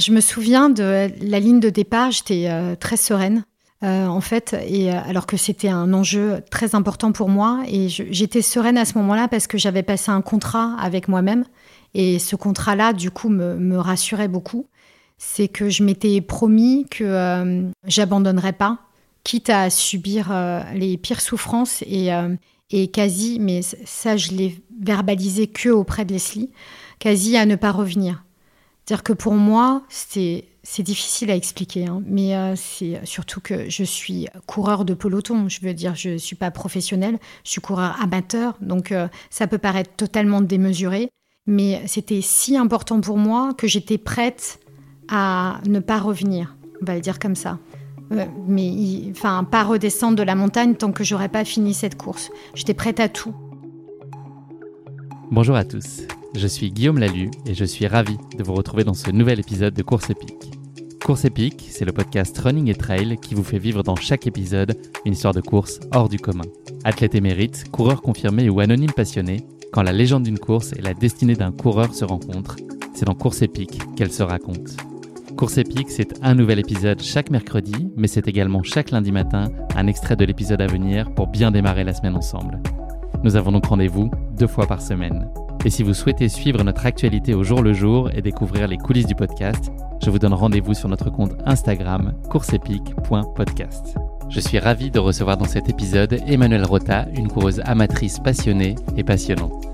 Je me souviens de la ligne de départ, j'étais très sereine. en fait, et alors que c'était un enjeu très important pour moi, et j'étais sereine à ce moment-là parce que j'avais passé un contrat avec moi-même, et ce contrat-là, du coup, me, rassurait beaucoup. C'est que je m'étais promis que j'abandonnerais pas, quitte à subir les pires souffrances et, et quasi, mais ça je l'ai verbalisé que auprès de Leslie, quasi à ne pas revenir. C'est-à-dire que pour moi, c'est difficile à expliquer, hein, mais euh, c'est surtout que je suis coureur de peloton. Je veux dire, je ne suis pas professionnel, je suis coureur amateur, donc euh, ça peut paraître totalement démesuré, mais c'était si important pour moi que j'étais prête à ne pas revenir, on va le dire comme ça. Euh, mais enfin, pas redescendre de la montagne tant que j'aurais pas fini cette course. J'étais prête à tout. Bonjour à tous, je suis Guillaume Lalu et je suis ravi de vous retrouver dans ce nouvel épisode de Course épique. Course épique, c'est le podcast Running et Trail qui vous fait vivre dans chaque épisode une histoire de course hors du commun. Athlète émérite, coureur confirmé ou anonyme passionné, quand la légende d'une course et la destinée d'un coureur se rencontrent, c'est dans Course épique qu'elle se raconte. Course épique, c'est un nouvel épisode chaque mercredi, mais c'est également chaque lundi matin un extrait de l'épisode à venir pour bien démarrer la semaine ensemble. Nous avons donc rendez-vous deux fois par semaine. Et si vous souhaitez suivre notre actualité au jour le jour et découvrir les coulisses du podcast, je vous donne rendez-vous sur notre compte Instagram courseepique.podcast. Je suis ravi de recevoir dans cet épisode Emmanuelle Rota, une coureuse amatrice passionnée et passionnante.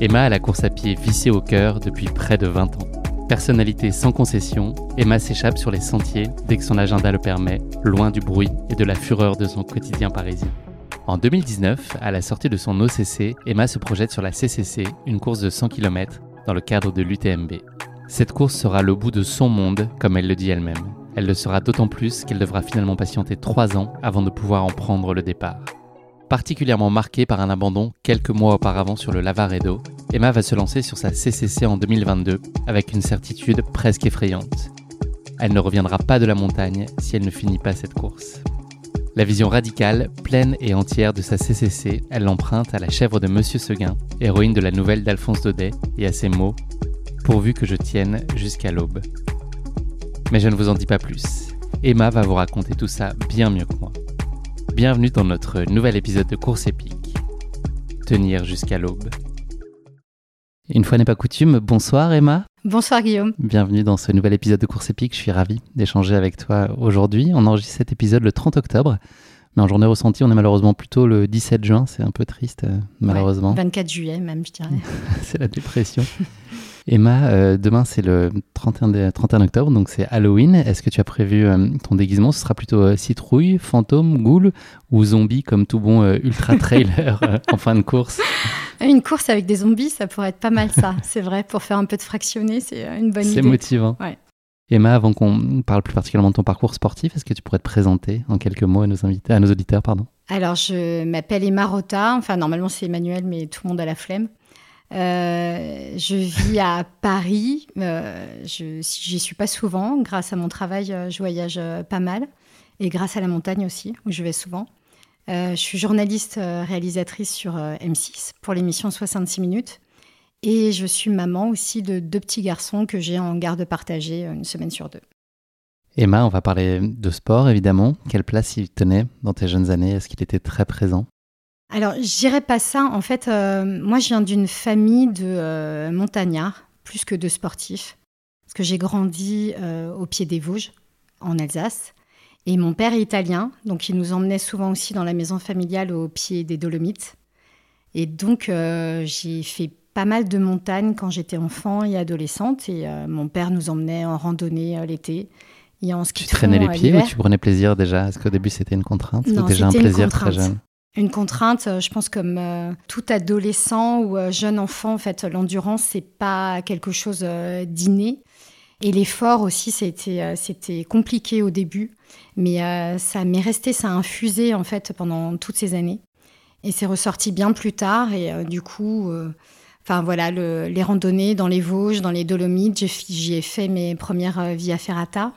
Emma a la course à pied vissée au cœur depuis près de 20 ans. Personnalité sans concession, Emma s'échappe sur les sentiers dès que son agenda le permet, loin du bruit et de la fureur de son quotidien parisien. En 2019, à la sortie de son OCC, Emma se projette sur la CCC, une course de 100 km, dans le cadre de l'UTMB. Cette course sera le bout de son monde, comme elle le dit elle-même. Elle le sera d'autant plus qu'elle devra finalement patienter 3 ans avant de pouvoir en prendre le départ. Particulièrement marquée par un abandon quelques mois auparavant sur le Lavaredo, Emma va se lancer sur sa CCC en 2022 avec une certitude presque effrayante. Elle ne reviendra pas de la montagne si elle ne finit pas cette course. La vision radicale, pleine et entière de sa CCC, elle l'emprunte à la chèvre de Monsieur Seguin, héroïne de la nouvelle d'Alphonse Daudet, et à ses mots Pourvu que je tienne jusqu'à l'aube. Mais je ne vous en dis pas plus. Emma va vous raconter tout ça bien mieux que moi. Bienvenue dans notre nouvel épisode de Course épique. Tenir jusqu'à l'aube. Une fois n'est pas coutume, bonsoir Emma. Bonsoir Guillaume. Bienvenue dans ce nouvel épisode de Course épique. Je suis ravi d'échanger avec toi aujourd'hui. On enregistre cet épisode le 30 octobre. Mais en journée ressentie, on est malheureusement plutôt le 17 juin. C'est un peu triste, euh, malheureusement. 24 juillet même, je dirais. c'est la dépression. Emma, euh, demain c'est le 31, 31 octobre, donc c'est Halloween. Est-ce que tu as prévu euh, ton déguisement? Ce sera plutôt euh, citrouille, fantôme, ghoul ou zombie comme tout bon ultra trailer en fin de course? Une course avec des zombies, ça pourrait être pas mal ça, c'est vrai, pour faire un peu de fractionné, c'est une bonne idée. C'est motivant. Emma, avant qu'on parle plus particulièrement de ton parcours sportif, est-ce que tu pourrais te présenter en quelques mots à nos, invités, à nos auditeurs pardon? Alors, je m'appelle Emma Rota, enfin normalement c'est Emmanuel, mais tout le monde a la flemme. Euh, je vis à Paris. Euh, j'y suis pas souvent. Grâce à mon travail, euh, je voyage pas mal. Et grâce à la montagne aussi, où je vais souvent. je suis journaliste réalisatrice sur M6 pour l'émission 66 minutes. Et je suis maman aussi de deux petits garçons que j'ai en garde partagée une semaine sur deux. Emma, on va parler de sport évidemment. Quelle place il tenait dans tes jeunes années? Est-ce qu'il était très présent? Alors, je dirais pas ça. En fait, euh, moi, je viens d'une famille de euh, montagnards, plus que de sportifs. Parce que j'ai grandi euh, au pied des Vosges, en Alsace. Et mon père est italien, donc il nous emmenait souvent aussi dans la maison familiale au pied des Dolomites. Et donc, j'ai fait pas mal de montagnes quand j'étais enfant et adolescente. Et mon père nous emmenait en randonnée l'été. Et en ski tu traînais les pieds ou tu prenais plaisir déjà? Est-ce qu'au début c'était une contrainte? Ou déjà un plaisir très jeune? Une contrainte, euh, je pense comme euh, tout adolescent ou euh, jeune enfant, en fait, l'endurance c'est pas quelque chose d'inné. Et l'effort aussi, c'était compliqué au début, mais ça m'est resté, ça a infusé en fait pendant toutes ces années. Et c'est ressorti bien plus tard. Et du coup, enfin voilà, les randonnées dans les Vosges, dans les Dolomites, j'y ai fait mes premières via ferrata.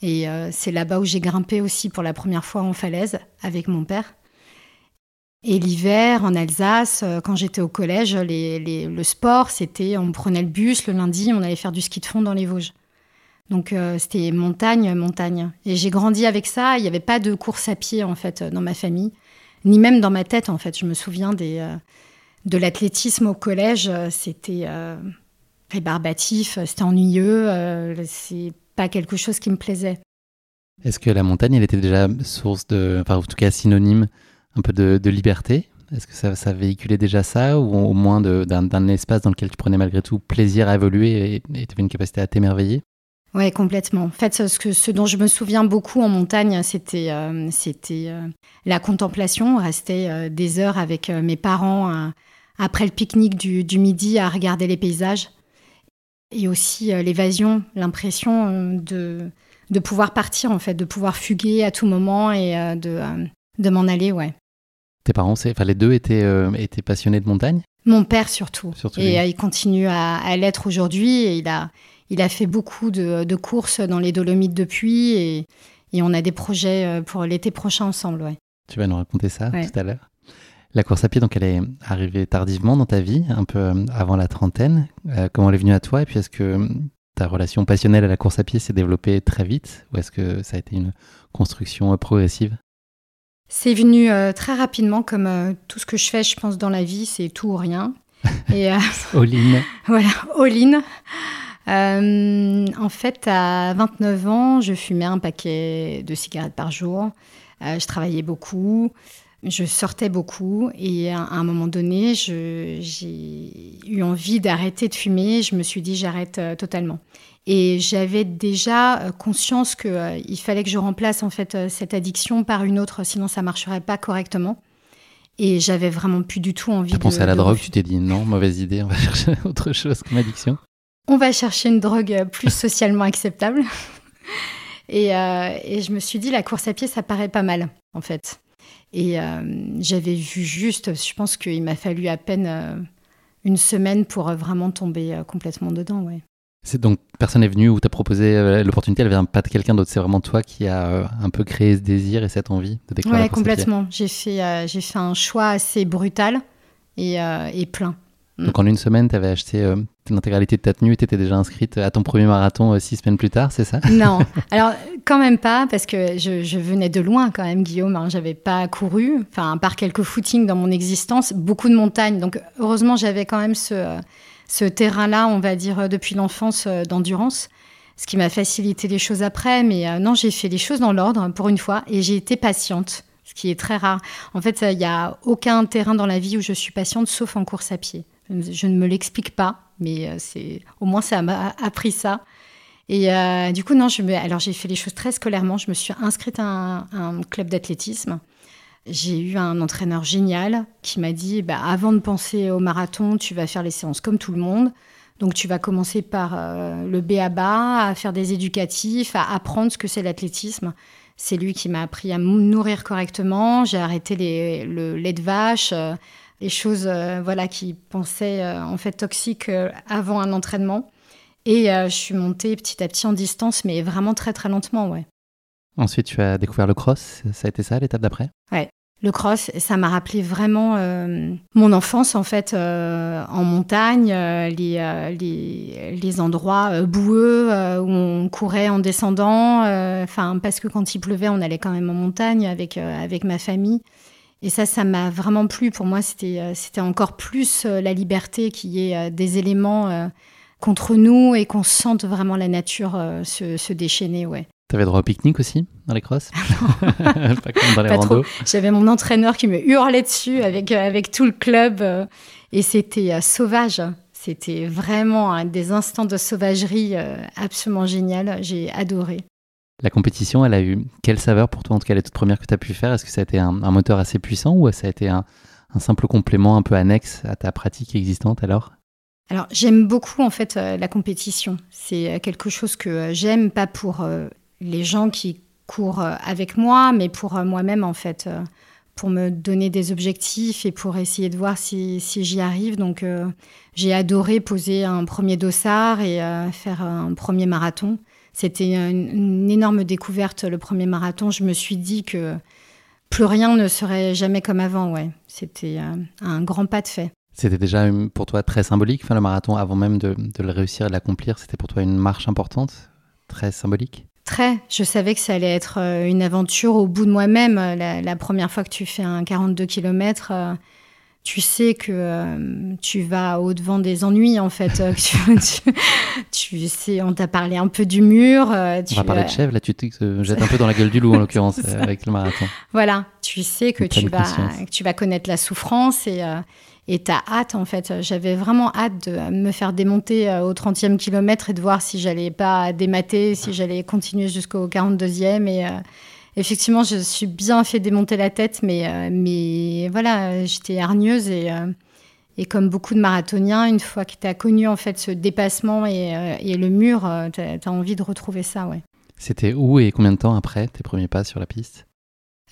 Et c'est là-bas où j'ai grimpé aussi pour la première fois en falaise avec mon père. Et l'hiver, en Alsace, euh, quand j'étais au collège, le sport, c'était on prenait le bus le lundi, on allait faire du ski de fond dans les Vosges. Donc c'était montagne, montagne. Et j'ai grandi avec ça. Il n'y avait pas de course à pied en fait dans ma famille, ni même dans ma tête en fait. Je me souviens des, de l'athlétisme au collège. C'était rébarbatif, c'était ennuyeux. c'est pas quelque chose qui me plaisait. Est-ce que la montagne, elle était déjà source de, enfin en tout cas synonyme un peu de, liberté Est-ce que ça, ça, véhiculait déjà ça ou au moins d'un espace dans lequel tu prenais malgré tout plaisir à évoluer et tu avais une capacité à t'émerveiller? Oui, complètement. En fait, ce, que, ce dont je me souviens beaucoup en montagne, c'était euh, euh, la contemplation. On restait euh, des heures avec mes parents après le pique-nique du, du, midi à regarder les paysages. Et aussi l'évasion, l'impression de, de pouvoir partir, en fait, de pouvoir fuguer à tout moment et de, de m'en aller, ouais. Tes parents, enfin, les deux étaient, euh, étaient passionnés de montagne? Mon père surtout. et il continue à, l'être aujourd'hui. Et il a, il a fait beaucoup de, de, courses dans les Dolomites depuis. Et, et on a des projets pour l'été prochain ensemble, ouais. Tu vas nous raconter ça tout à l'heure. La course à pied, donc, elle est arrivée tardivement dans ta vie, un peu avant la trentaine. comment elle est venue à toi? Et puis, est-ce que ta relation passionnelle à la course à pied s'est développée très vite? Ou est-ce que ça a été une construction euh, progressive? C'est venu euh, très rapidement, comme euh, tout ce que je fais, je pense, dans la vie, c'est tout ou rien. Et, all in. voilà, all in. en fait, à 29 ans, je fumais un paquet de cigarettes par jour. je travaillais beaucoup je sortais beaucoup et à un moment donné, j'ai eu envie d'arrêter de fumer. Je me suis dit, j'arrête euh, totalement. Et j'avais déjà euh, conscience qu'il euh, fallait que je remplace en fait cette addiction par une autre, sinon ça marcherait pas correctement. Et j'avais vraiment plus du tout envie. Tu pensé à la drogue, tu t'es dit non, mauvaise idée, on va chercher autre chose comme addiction. On va chercher une drogue plus socialement acceptable. Et, et, je me suis dit, la course à pied, ça paraît pas mal, en fait. Et euh, j'avais vu juste, je pense qu'il m'a fallu à peine euh, une semaine pour euh, vraiment tomber complètement dedans. Ouais. C'est donc personne n'est venu ou t'a proposé l'opportunité, elle vient pas de quelqu'un d'autre, c'est vraiment toi qui a un peu créé ce désir et cette envie de découvrir. Oui, complètement. J'ai fait, j'ai fait un choix assez brutal et, et plein. Mm. Donc en une semaine, tu avais acheté euh, l'intégralité de ta tenue et tu étais déjà inscrite à ton premier marathon euh, six semaines plus tard, c'est ça? Non, alors quand même pas, parce que je, venais de loin quand même, Guillaume. Hein, j'avais pas couru, enfin, à part quelques footings dans mon existence, beaucoup de montagnes. Donc heureusement, j'avais quand même ce, ce terrain-là, on va dire, depuis l'enfance euh, d'endurance. Ce qui m'a facilité les choses après, mais non, j'ai fait les choses dans l'ordre pour une fois et j'ai été patiente ce qui est très rare. En fait, il n'y a aucun terrain dans la vie où je suis patiente, sauf en course à pied. Je ne me l'explique pas, mais euh, c'est au moins ça m'a appris ça. Et euh, du coup, non, je me... alors j'ai fait les choses très scolairement. Je me suis inscrite à un, club d'athlétisme. J'ai eu un entraîneur génial qui m'a dit bah, avant de penser au marathon, tu vas faire les séances comme tout le monde. Donc tu vas commencer par euh, le B à bas, à faire des éducatifs, à apprendre ce que c'est l'athlétisme. C'est lui qui m'a appris à me nourrir correctement. J'ai arrêté les, le lait de vache les choses euh, voilà, qui pensaient euh, en fait toxiques euh, avant un entraînement. Et je suis montée petit à petit en distance, mais vraiment très très lentement, ouais. Ensuite, tu as découvert le cross. Ça a été ça l'étape d'après? Ouais. Le cross, ça m'a rappelé vraiment mon enfance en fait en montagne, les, les, les, endroits boueux où on courait en descendant. Enfin, parce que quand il pleuvait, on allait quand même en montagne avec avec ma famille. Et ça, ça m'a vraiment plu. Pour moi, c'était, euh, c'était encore plus euh, la liberté qui est euh, des éléments contre nous et qu'on sente vraiment la nature se, déchaîner. Ouais. Avais droit au pique-nique aussi dans les crosses Pas comme dans les randos. J'avais mon entraîneur qui me hurlait dessus avec, avec tout le club. et c'était sauvage. C'était vraiment des instants de sauvagerie absolument génial. J'ai adoré. La compétition, elle a eu quelle saveur pour toi, en tout cas les toutes premières que tu as pu faire Est-ce que ça a été un, moteur assez puissant ou ça a été un, simple complément un peu annexe à ta pratique existante alors? Alors j'aime beaucoup en fait euh, la compétition. C'est euh, quelque chose que euh, j'aime pas pour les gens qui courent avec moi, mais pour moi-même en fait, pour me donner des objectifs et pour essayer de voir si, j'y arrive. Donc j'ai adoré poser un premier dossard et faire un premier marathon. C'était une, énorme découverte, le premier marathon. Je me suis dit que plus rien ne serait jamais comme avant. Ouais. C'était euh, un grand pas de fait. C'était déjà pour toi très symbolique, enfin, le marathon, avant même de, le réussir et de l'accomplir, c'était pour toi une marche importante? Très symbolique? Très. Je savais que ça allait être une aventure au bout de moi-même. La, première fois que tu fais un 42 km, tu sais que euh, tu vas au-devant des ennuis, en fait. tu, sais, on t'a parlé un peu du mur. Euh, on va parler de chèvre, là, tu te jettes un peu dans la gueule du loup, en l'occurrence, avec le marathon. Voilà, tu sais que tu vas, que tu vas connaître la souffrance et euh, et tu as hâte, en fait. J'avais vraiment hâte de me faire démonter au 30e kilomètre et de voir si j'allais pas démater, si j'allais continuer jusqu'au 42e. Et, effectivement, je suis bien fait démonter la tête, mais, euh, mais voilà, j'étais hargneuse et, euh, et comme beaucoup de marathoniens, une fois que tu as connu en fait ce dépassement et, euh, et le mur, tu as, envie de retrouver ça, ouais. C'était où et combien de temps après tes premiers pas sur la piste?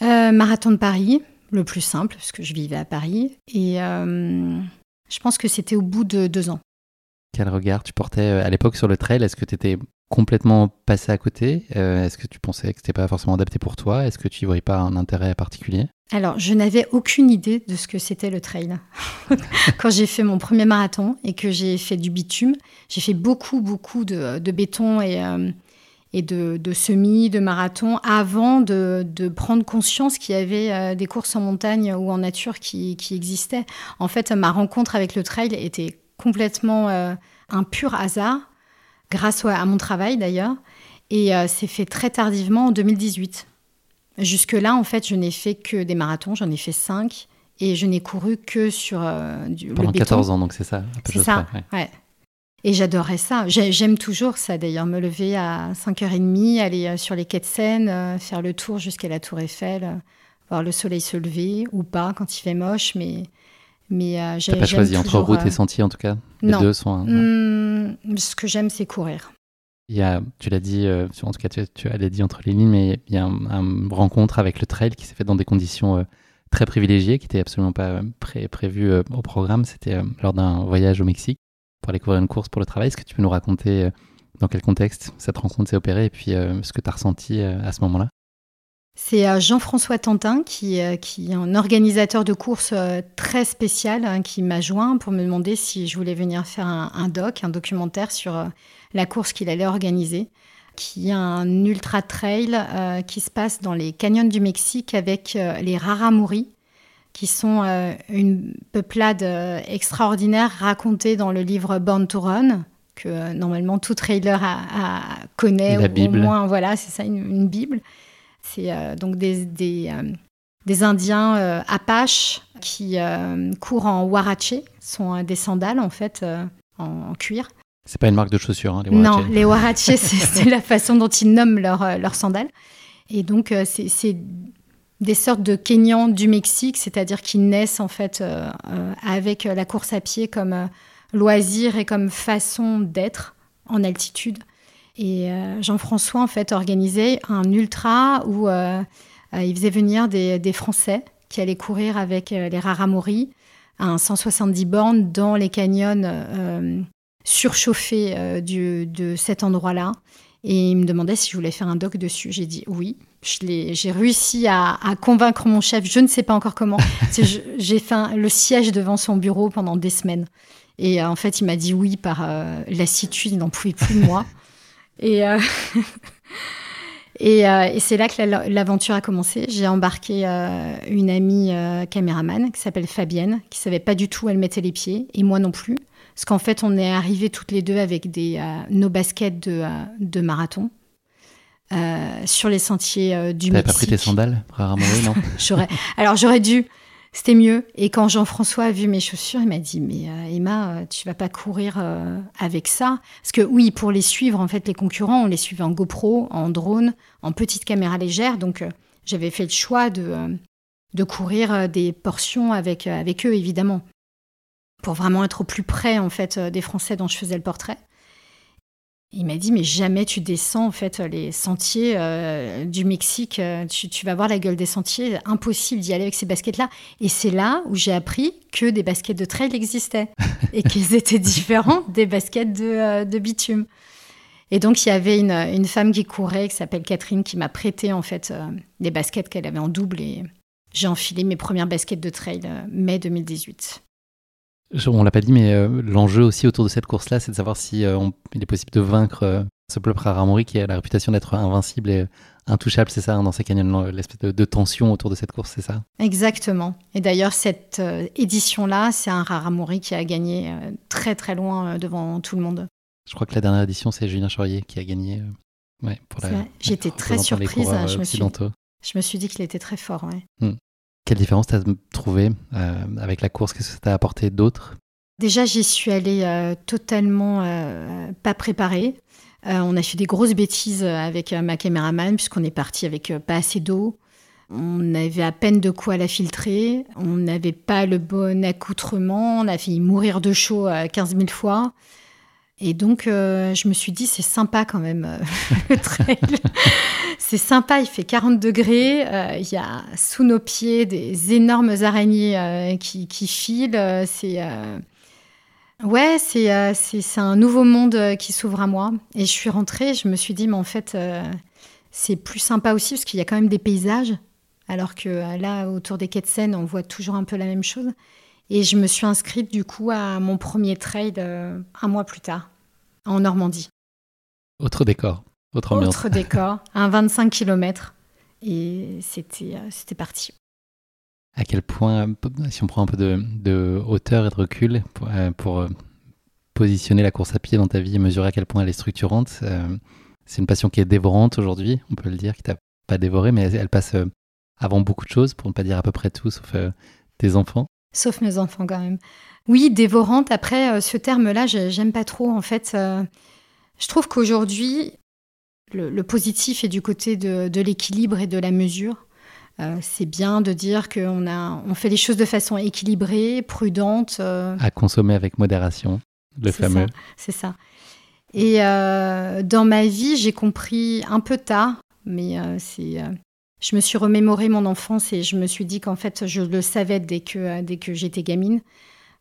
Marathon de Paris, le plus simple, parce que je vivais à Paris. Et je pense que c'était au bout de deux ans. Quel regard tu portais à l'époque sur le trail? Est-ce que tu étais complètement passé à côté? Euh, Est-ce que tu pensais que c'était pas forcément adapté pour toi? Est-ce que tu n'y voyais pas un intérêt particulier? Alors, je n'avais aucune idée de ce que c'était le trail. Quand j'ai fait mon premier marathon et que j'ai fait du bitume, j'ai fait beaucoup, beaucoup de, béton et, euh, et de, de, semis, de marathon, avant de, prendre conscience qu'il y avait euh, des courses en montagne ou en nature qui, qui, existaient. En fait, ma rencontre avec le trail était complètement un pur hasard grâce à mon travail d'ailleurs. Et euh, c'est fait très tardivement en 2018. Jusque-là, en fait, je n'ai fait que des marathons, j'en ai fait cinq. Et je n'ai couru que sur euh, du Pendant 14 ans, donc c'est ça C'est ça, ouais. Et j'adorais ça. J'aime toujours ça d'ailleurs, me lever à 5h30, aller euh, sur les quais de Seine, faire le tour jusqu'à la Tour Eiffel, voir le soleil se lever ou pas quand il fait moche, mais mais euh, j'ai pas choisi entre route et sentier en tout cas? Les deux sont. Mmh, ce que j'aime, c'est courir. Il y a, tu l'as dit, euh, en tout cas tu, tu l'as dit entre les lignes, mais il y a une rencontre avec le trail qui s'est faite dans des conditions euh, très privilégiées, qui n'étaient absolument pas pré prévues au programme. C'était lors d'un voyage au Mexique pour aller courir une course pour le travail. Est-ce que tu peux nous raconter dans quel contexte cette rencontre s'est opérée et puis ce que tu as ressenti à ce moment-là? C'est euh, Jean-François Tantin, qui, euh, est un organisateur de courses euh, très spécial, hein, qui m'a joint pour me demander si je voulais venir faire un, doc, un documentaire sur la course qu'il allait organiser, qui est un ultra trail qui se passe dans les canyons du Mexique avec les Raramuri, qui sont une peuplade extraordinaire racontée dans le livre Born to Run, que normalement tout trailer a, connaît, la Bible. au moins, voilà, c'est ça, une Bible. C'est euh, donc des, des, euh, Indiens euh, Apaches qui courent en huarache, sont des sandales en fait en, cuir. C'est pas une marque de chaussures, hein, les. Non, les huaraches, c'est la façon dont ils nomment leurs sandales. Et donc, c'est des sortes de Kenyans du Mexique, c'est-à-dire qui naissent en fait avec la course à pied comme loisir et comme façon d'être en altitude. Et euh, Jean-François, en fait, organisait un ultra où euh, euh, il faisait venir des, Français qui allaient courir avec les Raramori à 170 bornes dans les canyons surchauffés de cet endroit-là. Et il me demandait si je voulais faire un doc dessus. J'ai dit oui. J'ai réussi à, convaincre mon chef, je ne sais pas encore comment. J'ai fait le siège devant son bureau pendant des semaines. Et en fait, il m'a dit oui par lassitude, il n'en pouvait plus de moi. Et, euh, euh, et, c'est là que l'aventure a commencé. J'ai embarqué euh, une amie caméraman qui s'appelle Fabienne, qui savait pas du tout où elle mettait les pieds, et moi non plus. Parce qu'en fait, on est arrivés toutes les deux avec des, nos baskets de, de marathon. Sur les sentiers du Mexique. T'avais pas pris tes sandales, rarement, non Alors j'aurais dû, c'était mieux. Et quand Jean-François a vu mes chaussures, il m'a dit Mais euh, Emma, euh, tu vas pas courir euh, avec ça? Parce que oui, pour les suivre, en fait, les concurrents, on les suivait en GoPro, en drone, en petite caméra légère. Donc j'avais fait le choix de, de courir des portions avec, avec eux, évidemment, pour vraiment être au plus près, en fait, des Français dont je faisais le portrait. Il m'a dit, mais jamais tu descends en fait les sentiers euh, du Mexique. Euh, tu, vas voir la gueule des sentiers. Impossible d'y aller avec ces baskets-là. Et c'est là où j'ai appris que des baskets de trail existaient et qu'elles étaient différentes des baskets de, euh, bitume. Et donc il y avait une, femme qui courait, qui s'appelle Catherine, qui m'a prêté en fait les baskets qu'elle avait en double et j'ai enfilé mes premières baskets de trail mai 2018. On l'a pas dit, mais euh, l'enjeu aussi autour de cette course-là, c'est de savoir si euh, il est possible de vaincre euh, Ce peuple Raramuri qui a la réputation d'être invincible et intouchable, c'est ça, hein, dans ces canyons, l'espèce de, tension autour de cette course, c'est ça? Exactement. Et d'ailleurs, cette édition-là, c'est un Raramuri qui a gagné très très loin devant tout le monde. Je crois que la dernière édition, c'est Julien Chaurier qui a gagné. ouais, pour la, J'étais très surprise. Hein, je, me suis, je me suis dit qu'il était très fort. Ouais. Hmm. Quelle différence tu as trouvé avec la course? Qu'est-ce que ça t'a apporté d'autre? Déjà, j'y suis allée totalement pas préparée. Euh, on a fait des grosses bêtises avec euh, ma caméraman puisqu'on est parti avec euh, pas assez d'eau. On avait à peine de quoi la filtrer. On n'avait pas le bon accoutrement. On a failli mourir de chaud 15 000 fois. Et donc, je me suis dit, c'est sympa quand même, le trail. c'est sympa, il fait 40 degrés. Il y a sous nos pieds des énormes araignées qui, qui, filent. C'est Ouais, euh, c'est un nouveau monde euh, qui s'ouvre à moi. Et je suis rentrée, je me suis dit, mais en fait, euh, c'est plus sympa aussi parce qu'il y a quand même des paysages. Alors que là, autour des quais de Seine, on voit toujours un peu la même chose. Et je me suis inscrite du coup à mon premier trade un mois plus tard, en Normandie. Autre décor, autre ambiance. Autre décor, un 25 km. Et c'était parti à quel point, si on prend un peu de, hauteur et de recul pour, euh, euh, positionner la course à pied dans ta vie et mesurer à quel point elle est structurante, euh, c'est une passion qui est dévorante aujourd'hui, on peut le dire, qui t'a pas dévoré, mais elle, passe avant beaucoup de choses, pour ne pas dire à peu près tout, sauf tes enfants. Sauf mes enfants quand même. Oui, dévorante. Après, ce terme-là, j'aime pas trop. En fait, je trouve qu'aujourd'hui, le, positif est du côté de l'équilibre et de la mesure. Euh, c'est bien de dire qu'on on fait les choses de façon équilibrée, prudente. Euh. À consommer avec modération, le fameux. C'est ça. Et euh, dans ma vie, j'ai compris un peu tard, mais c'est. Je me suis remémoré mon enfance et je me suis dit qu'en fait, je le savais dès que, dès que j'étais gamine,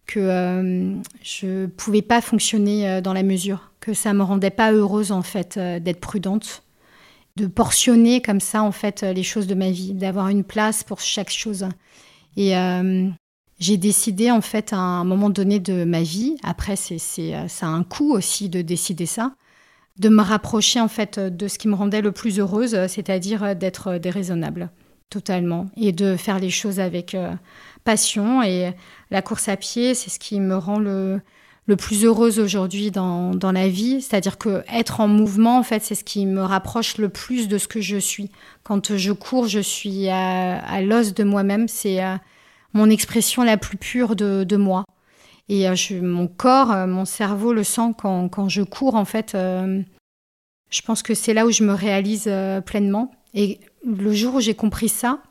que je pouvais pas fonctionner dans la mesure, que ça me rendait pas heureuse en fait d'être prudente de portionner comme ça en fait les choses de ma vie, d'avoir une place pour chaque chose. Et euh, j'ai décidé en fait à un moment donné de ma vie, après c'est, ça a un coût aussi de décider ça, de me rapprocher en fait de ce qui me rendait le plus heureuse, c'est-à-dire d'être déraisonnable totalement et de faire les choses avec euh, passion. Et la course à pied, c'est ce qui me rend le, le plus heureuse aujourd'hui dans, dans, la vie. C'est-à-dire que être en mouvement, en fait, c'est ce qui me rapproche le plus de ce que je suis. Quand je cours, je suis à, l'os de moi-même. C'est euh, mon expression la plus pure de, de moi. Et euh, je, mon corps, euh, mon cerveau le sent quand, quand je cours, en fait. je pense que c'est là où je me réalise pleinement. Et le jour où j'ai compris ça,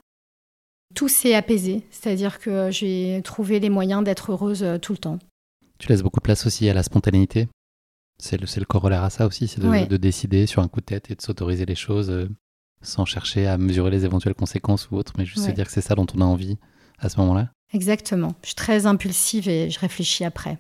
tout s'est apaisé. C'est-à-dire que j'ai trouvé les moyens d'être heureuse tout le temps. Tu laisses beaucoup de place aussi à la spontanéité. C'est le, le, corollaire à ça aussi, c'est de, décider sur un coup de tête et de s'autoriser les choses euh, sans chercher à mesurer les éventuelles conséquences ou autres, mais juste se dire que c'est ça dont on a envie à ce moment-là. Exactement. Je suis très impulsive et je réfléchis après.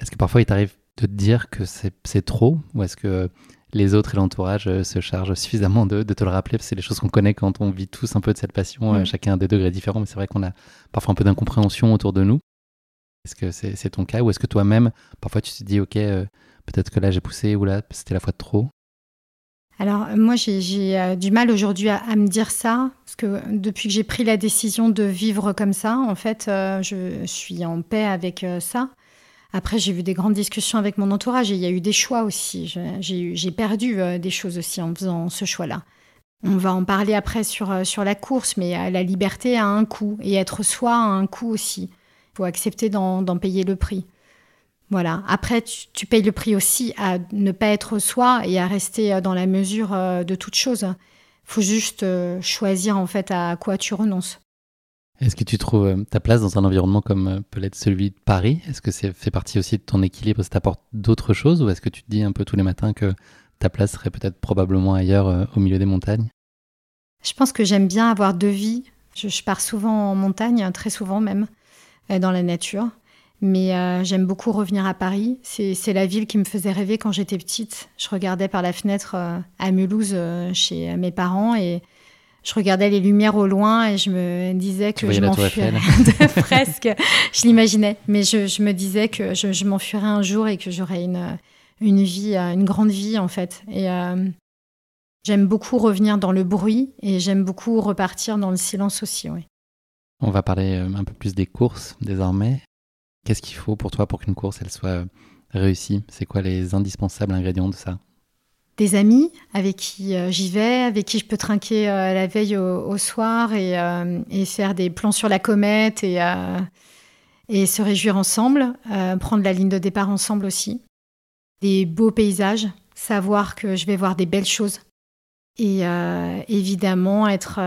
Est-ce que parfois il t'arrive de te dire que c'est trop ou est-ce que les autres et l'entourage euh, se chargent suffisamment de, te le rappeler? Parce que c'est les choses qu'on connaît quand on vit tous un peu de cette passion, euh, chacun à des degrés différents, mais c'est vrai qu'on a parfois un peu d'incompréhension autour de nous. Est-ce que c'est ton cas ou est-ce que toi-même, parfois tu te dis, ok, euh, peut-être que là j'ai poussé ou là c'était la fois de trop? Alors moi j'ai euh, du mal aujourd'hui à, me dire ça, parce que depuis que j'ai pris la décision de vivre comme ça, en fait, euh, je suis en paix avec ça. Après j'ai eu des grandes discussions avec mon entourage et il y a eu des choix aussi. J'ai perdu des choses aussi en faisant ce choix-là. On va en parler après sur, sur la course, mais la liberté a un coût et être soi a un coût aussi. Il faut accepter d'en payer le prix. Voilà. Après, tu, payes le prix aussi à ne pas être soi et à rester euh, dans la mesure euh, de toute chose. Il faut juste euh, choisir en fait à quoi tu renonces. Est-ce que tu trouves ta place dans un environnement comme peut l'être celui de Paris? Est-ce que ça fait partie aussi de ton équilibre? Ça t'apporte d'autres choses Ou est-ce que tu te dis un peu tous les matins que ta place serait peut-être probablement ailleurs au milieu des montagnes? Je pense que j'aime bien avoir deux vies. je, pars souvent en montagne, très souvent même. Dans la nature. Mais euh, j'aime beaucoup revenir à Paris. C'est la ville qui me faisait rêver quand j'étais petite. Je regardais par la fenêtre euh, à Mulhouse chez mes parents et je regardais les lumières au loin et je me disais que je m'enfuirais presque. je l'imaginais, mais je, me disais que je, m'enfuirais un jour et que j'aurais une, une vie, une grande vie en fait. Et j'aime beaucoup revenir dans le bruit et j'aime beaucoup repartir dans le silence aussi. Oui. On va parler un peu plus des courses désormais. Qu'est-ce qu'il faut pour toi pour qu'une course elle soit réussie? C'est quoi les indispensables ingrédients de ça? Des amis avec qui euh, j'y vais, avec qui je peux trinquer euh, la veille au, soir euh, et, faire des plans sur la comète et se réjouir ensemble, prendre la ligne de départ ensemble aussi. Des beaux paysages, savoir que je vais voir des belles choses. Et évidemment, être,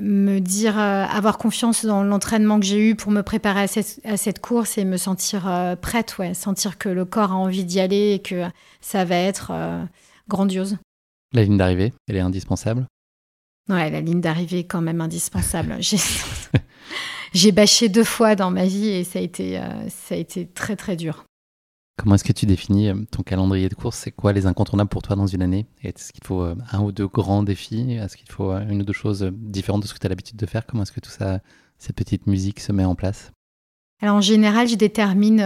me dire, avoir confiance dans l'entraînement que j'ai eu pour me préparer à cette, à cette course et me sentir prête, ouais, sentir que le corps a envie d'y aller et que ça va être grandiose. La ligne d'arrivée, elle est indispensable? Ouais, la ligne d'arrivée est quand même indispensable. J'ai bâché deux fois dans ma vie et ça a été, euh, ça a été très très dur. Comment est-ce que tu définis euh, ton calendrier de course? C'est quoi les incontournables pour toi dans une année? Est-ce qu'il faut euh, un ou deux grands défis? Est-ce qu'il faut une ou deux choses différentes de ce que tu as l'habitude de faire? Comment est-ce que tout ça, cette petite musique se met en place? Alors en général, je détermine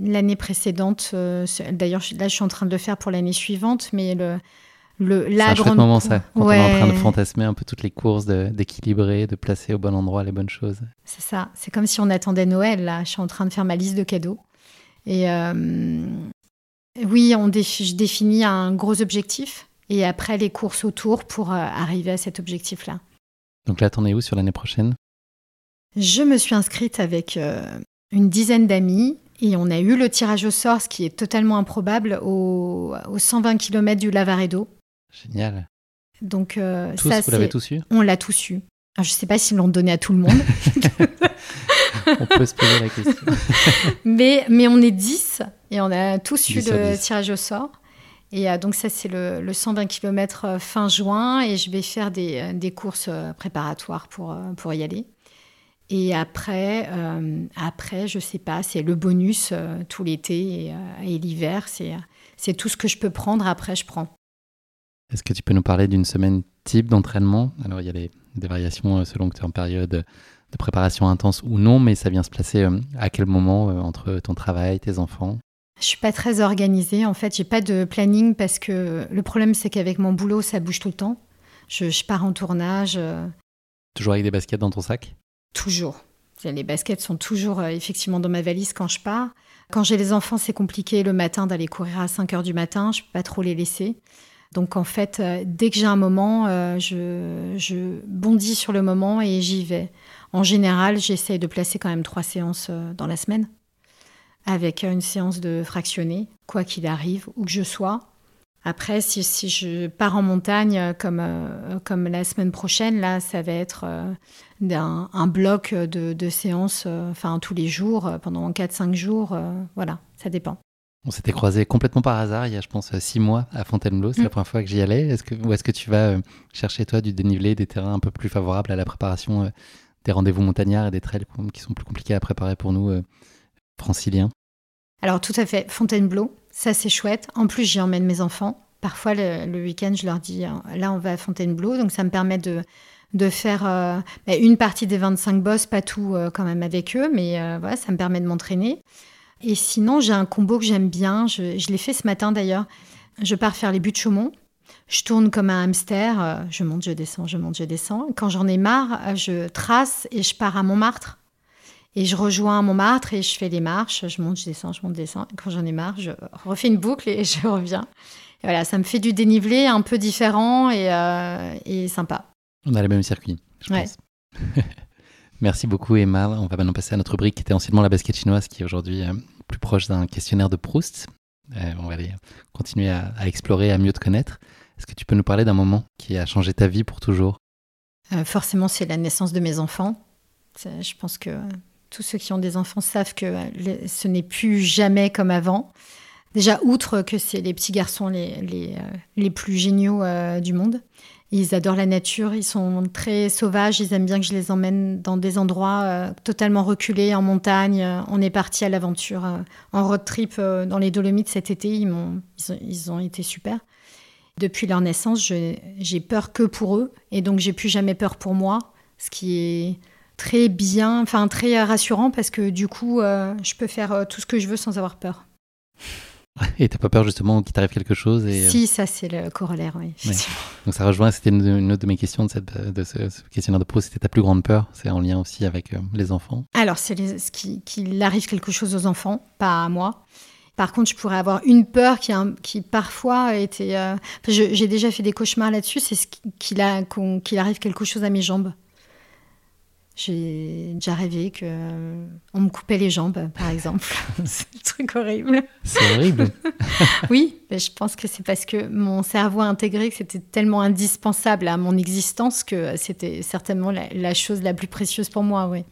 l'année précédente. Euh, d'ailleurs, là, je suis en train de le faire pour l'année suivante, mais le, le la C'est un moment ça, quand on est en train de fantasmer un peu toutes les courses, d'équilibrer, de, placer au bon endroit les bonnes choses. C'est ça. C'est comme si on attendait Noël. Là, je suis en train de faire ma liste de cadeaux. Et euh, oui, on je définis un gros objectif et après les courses autour pour euh, arriver à cet objectif-là. Donc là, t'en es où sur l'année prochaine? Je me suis inscrite avec une dizaine d'amis et on a eu le tirage au sort, ce qui est totalement improbable, aux, 120 km du Lavaredo. Génial. Donc, euh, tous, ça, vous l'avez tous eu? On l'a tous eu. Je ne sais pas s'ils l'ont donné à tout le monde. on peut se poser la question. mais, mais on est 10 et on a tous eu le tirage au sort. Et euh, donc ça, c'est le, 120 km euh, fin juin et je vais faire des, des courses préparatoires pour, pour y aller. Et après, euh, après, je sais pas, c'est le bonus euh, tout l'été et, euh, l'hiver. C'est, tout ce que je peux prendre. Après, je prends. Est-ce que tu peux nous parler d'une semaine type d'entraînement? Alors, il y a des variations selon que tu es en période de préparation intense ou non, mais ça vient se placer à quel moment entre ton travail, tes enfants? Je suis pas très organisée. En fait, j'ai pas de planning parce que le problème, c'est qu'avec mon boulot, ça bouge tout le temps. Je, je pars en tournage. Toujours avec des baskets dans ton sac? Toujours. Les baskets sont toujours euh, effectivement dans ma valise quand je pars. Quand j'ai les enfants, c'est compliqué le matin d'aller courir à 5 heures du matin. Je ne peux pas trop les laisser. Donc en fait, euh, dès que j'ai un moment, euh, je, bondis sur le moment et j'y vais. En général, j'essaye de placer quand même trois séances dans la semaine, avec une séance de fractionné, quoi qu'il arrive, où que je sois. Après, si, je pars en montagne comme, euh, la semaine prochaine, là, ça va être euh, un, bloc de, séances, euh, enfin tous les jours, pendant 4-5 jours. voilà, ça dépend. On s'était croisés complètement par hasard il y a, je pense, six mois à Fontainebleau. C'est la mm. première fois que j'y allais. Est-ce que, ou est-ce que tu vas chercher, toi, du dénivelé, des terrains un peu plus favorables à la préparation des rendez-vous montagnards et des trails qui sont plus compliqués à préparer pour nous, franciliens? Alors, tout à fait. Fontainebleau, ça, c'est chouette. En plus, j'y emmène mes enfants. Parfois, le, week-end, je leur dis, euh, là, on va à Fontainebleau. Donc, ça me permet de, de faire euh, bah, une partie des 25 boss, pas tout euh, quand même avec eux, mais voilà, ça me permet de m'entraîner. Et sinon, j'ai un combo que j'aime bien. Je, je l'ai fait ce matin d'ailleurs. Je pars faire les buts de Chaumont. Je tourne comme un hamster. Je monte, je descends, je monte, je descends. Quand j'en ai marre, je trace et je pars à Montmartre. Et je rejoins Montmartre et je fais les marches, je monte, je descends, je monte, je descends. quand j'en ai marre, je refais une boucle et je reviens. Et voilà, ça me fait du dénivelé un peu différent et, euh, sympa. On a le même circuit, je pense. Merci beaucoup Emma. On va maintenant passer à notre rubrique qui était anciennement la basket chinoise, qui est aujourd'hui euh, plus proche d'un questionnaire de Proust. Euh, on va aller continuer à, à, explorer, à mieux te connaître. Est-ce que tu peux nous parler d'un moment qui a changé ta vie pour toujours? Forcément, c'est la naissance de mes enfants. Je pense que tous ceux qui ont des enfants savent que ce n'est plus jamais comme avant. Déjà, outre que c'est les petits garçons les, euh, plus géniaux euh, du monde. Ils adorent la nature, ils sont très sauvages, ils aiment bien que je les emmène dans des endroits euh, totalement reculés, en montagne. On est parti à l'aventure en road trip dans les Dolomites cet été, ils ont été super. Depuis leur naissance, j'ai peur que pour eux, et donc j'ai plus jamais peur pour moi, ce qui est très bien, enfin très rassurant parce que du coup, je peux faire tout ce que je veux sans avoir peur. Et t'as pas peur justement qu'il t'arrive quelque chose et... Si, ça c'est le corollaire, oui. Donc ça rejoint, c'était une, autre de mes questions de, cette, de ce, questionnaire de pro, c'était ta plus grande peur, c'est en lien aussi avec les enfants Alors, c'est ce qu'il arrive quelque chose aux enfants, pas à moi. Par contre, je pourrais avoir une peur qui, qui parfois était. Euh, j'ai déjà fait des cauchemars là-dessus, c'est qu'il arrive quelque chose à mes jambes. J'ai déjà rêvé que euh, on me coupait les jambes, par exemple. c'est un truc horrible. C'est horrible. oui, mais je pense que c'est parce que mon cerveau a intégré que c'était tellement indispensable à mon existence que c'était certainement la, la, chose la plus précieuse pour moi, oui.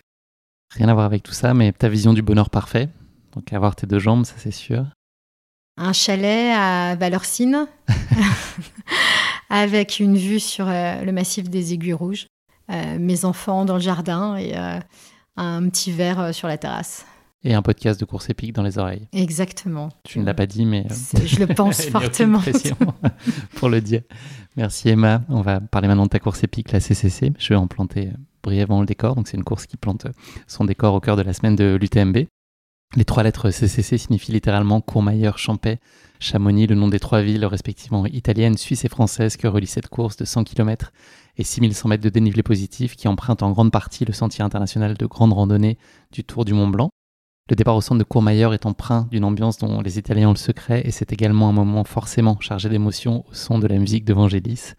Rien à voir avec tout ça, mais ta vision du bonheur parfait, donc avoir tes deux jambes, ça c'est sûr. Un chalet à Valorcine, avec une vue sur euh, le massif des Aiguilles Rouges, mes enfants dans le jardin et euh, un petit verre sur la terrasse. Et un podcast de course épique dans les oreilles. Exactement. Tu ne l'as pas dit, mais... Je le pense fortement. pour le dire. Merci Emma. On va parler maintenant de ta course épique, la CCC. Je vais en planter brièvement le décor. Donc c'est une course qui plante son décor au cœur de la semaine de l'UTMB. Les trois lettres CCC signifient littéralement Courmayeur, Champais, Chamonix, le nom des trois villes respectivement italiennes, suisses et françaises que relie cette course de 100 km et 6100 mètres de dénivelé positif qui emprunte en grande partie le sentier international de grande randonnée du Tour du Mont Blanc. Le départ au centre de Courmayeur est empreint d'une ambiance dont les Italiens ont le secret et c'est également un moment forcément chargé d'émotion au son de la musique d'Evangelis.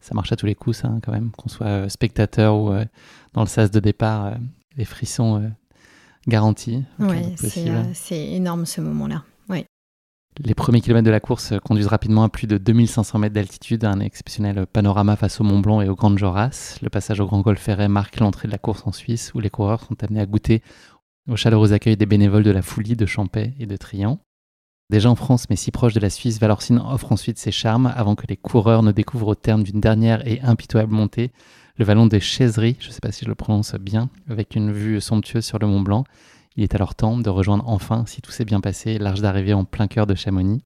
Ça marche à tous les coups ça hein, quand même, qu'on soit euh, spectateur ou euh, dans le sas de départ, euh, les frissons garantie. Oui, c'est énorme ce moment-là. Les premiers kilomètres de la course conduisent rapidement à plus de 2500 mètres d'altitude, un exceptionnel panorama face au Mont Blanc et au Grand Joras. Le passage au Grand Col Ferret marque l'entrée de la course en Suisse, où les coureurs sont amenés à goûter au chaleureux accueil des bénévoles de la Foulie, de Champais et de Trian. Déjà en France, mais si proche de la Suisse, Valorcine offre ensuite ses charmes avant que les coureurs ne découvrent au terme d'une dernière et impitoyable montée le vallon des Chaiseries, je ne sais pas si je le prononce bien, avec une vue somptueuse sur le Mont Blanc. Il est alors temps de rejoindre enfin, si tout s'est bien passé, l'arche d'arrivée en plein cœur de Chamonix.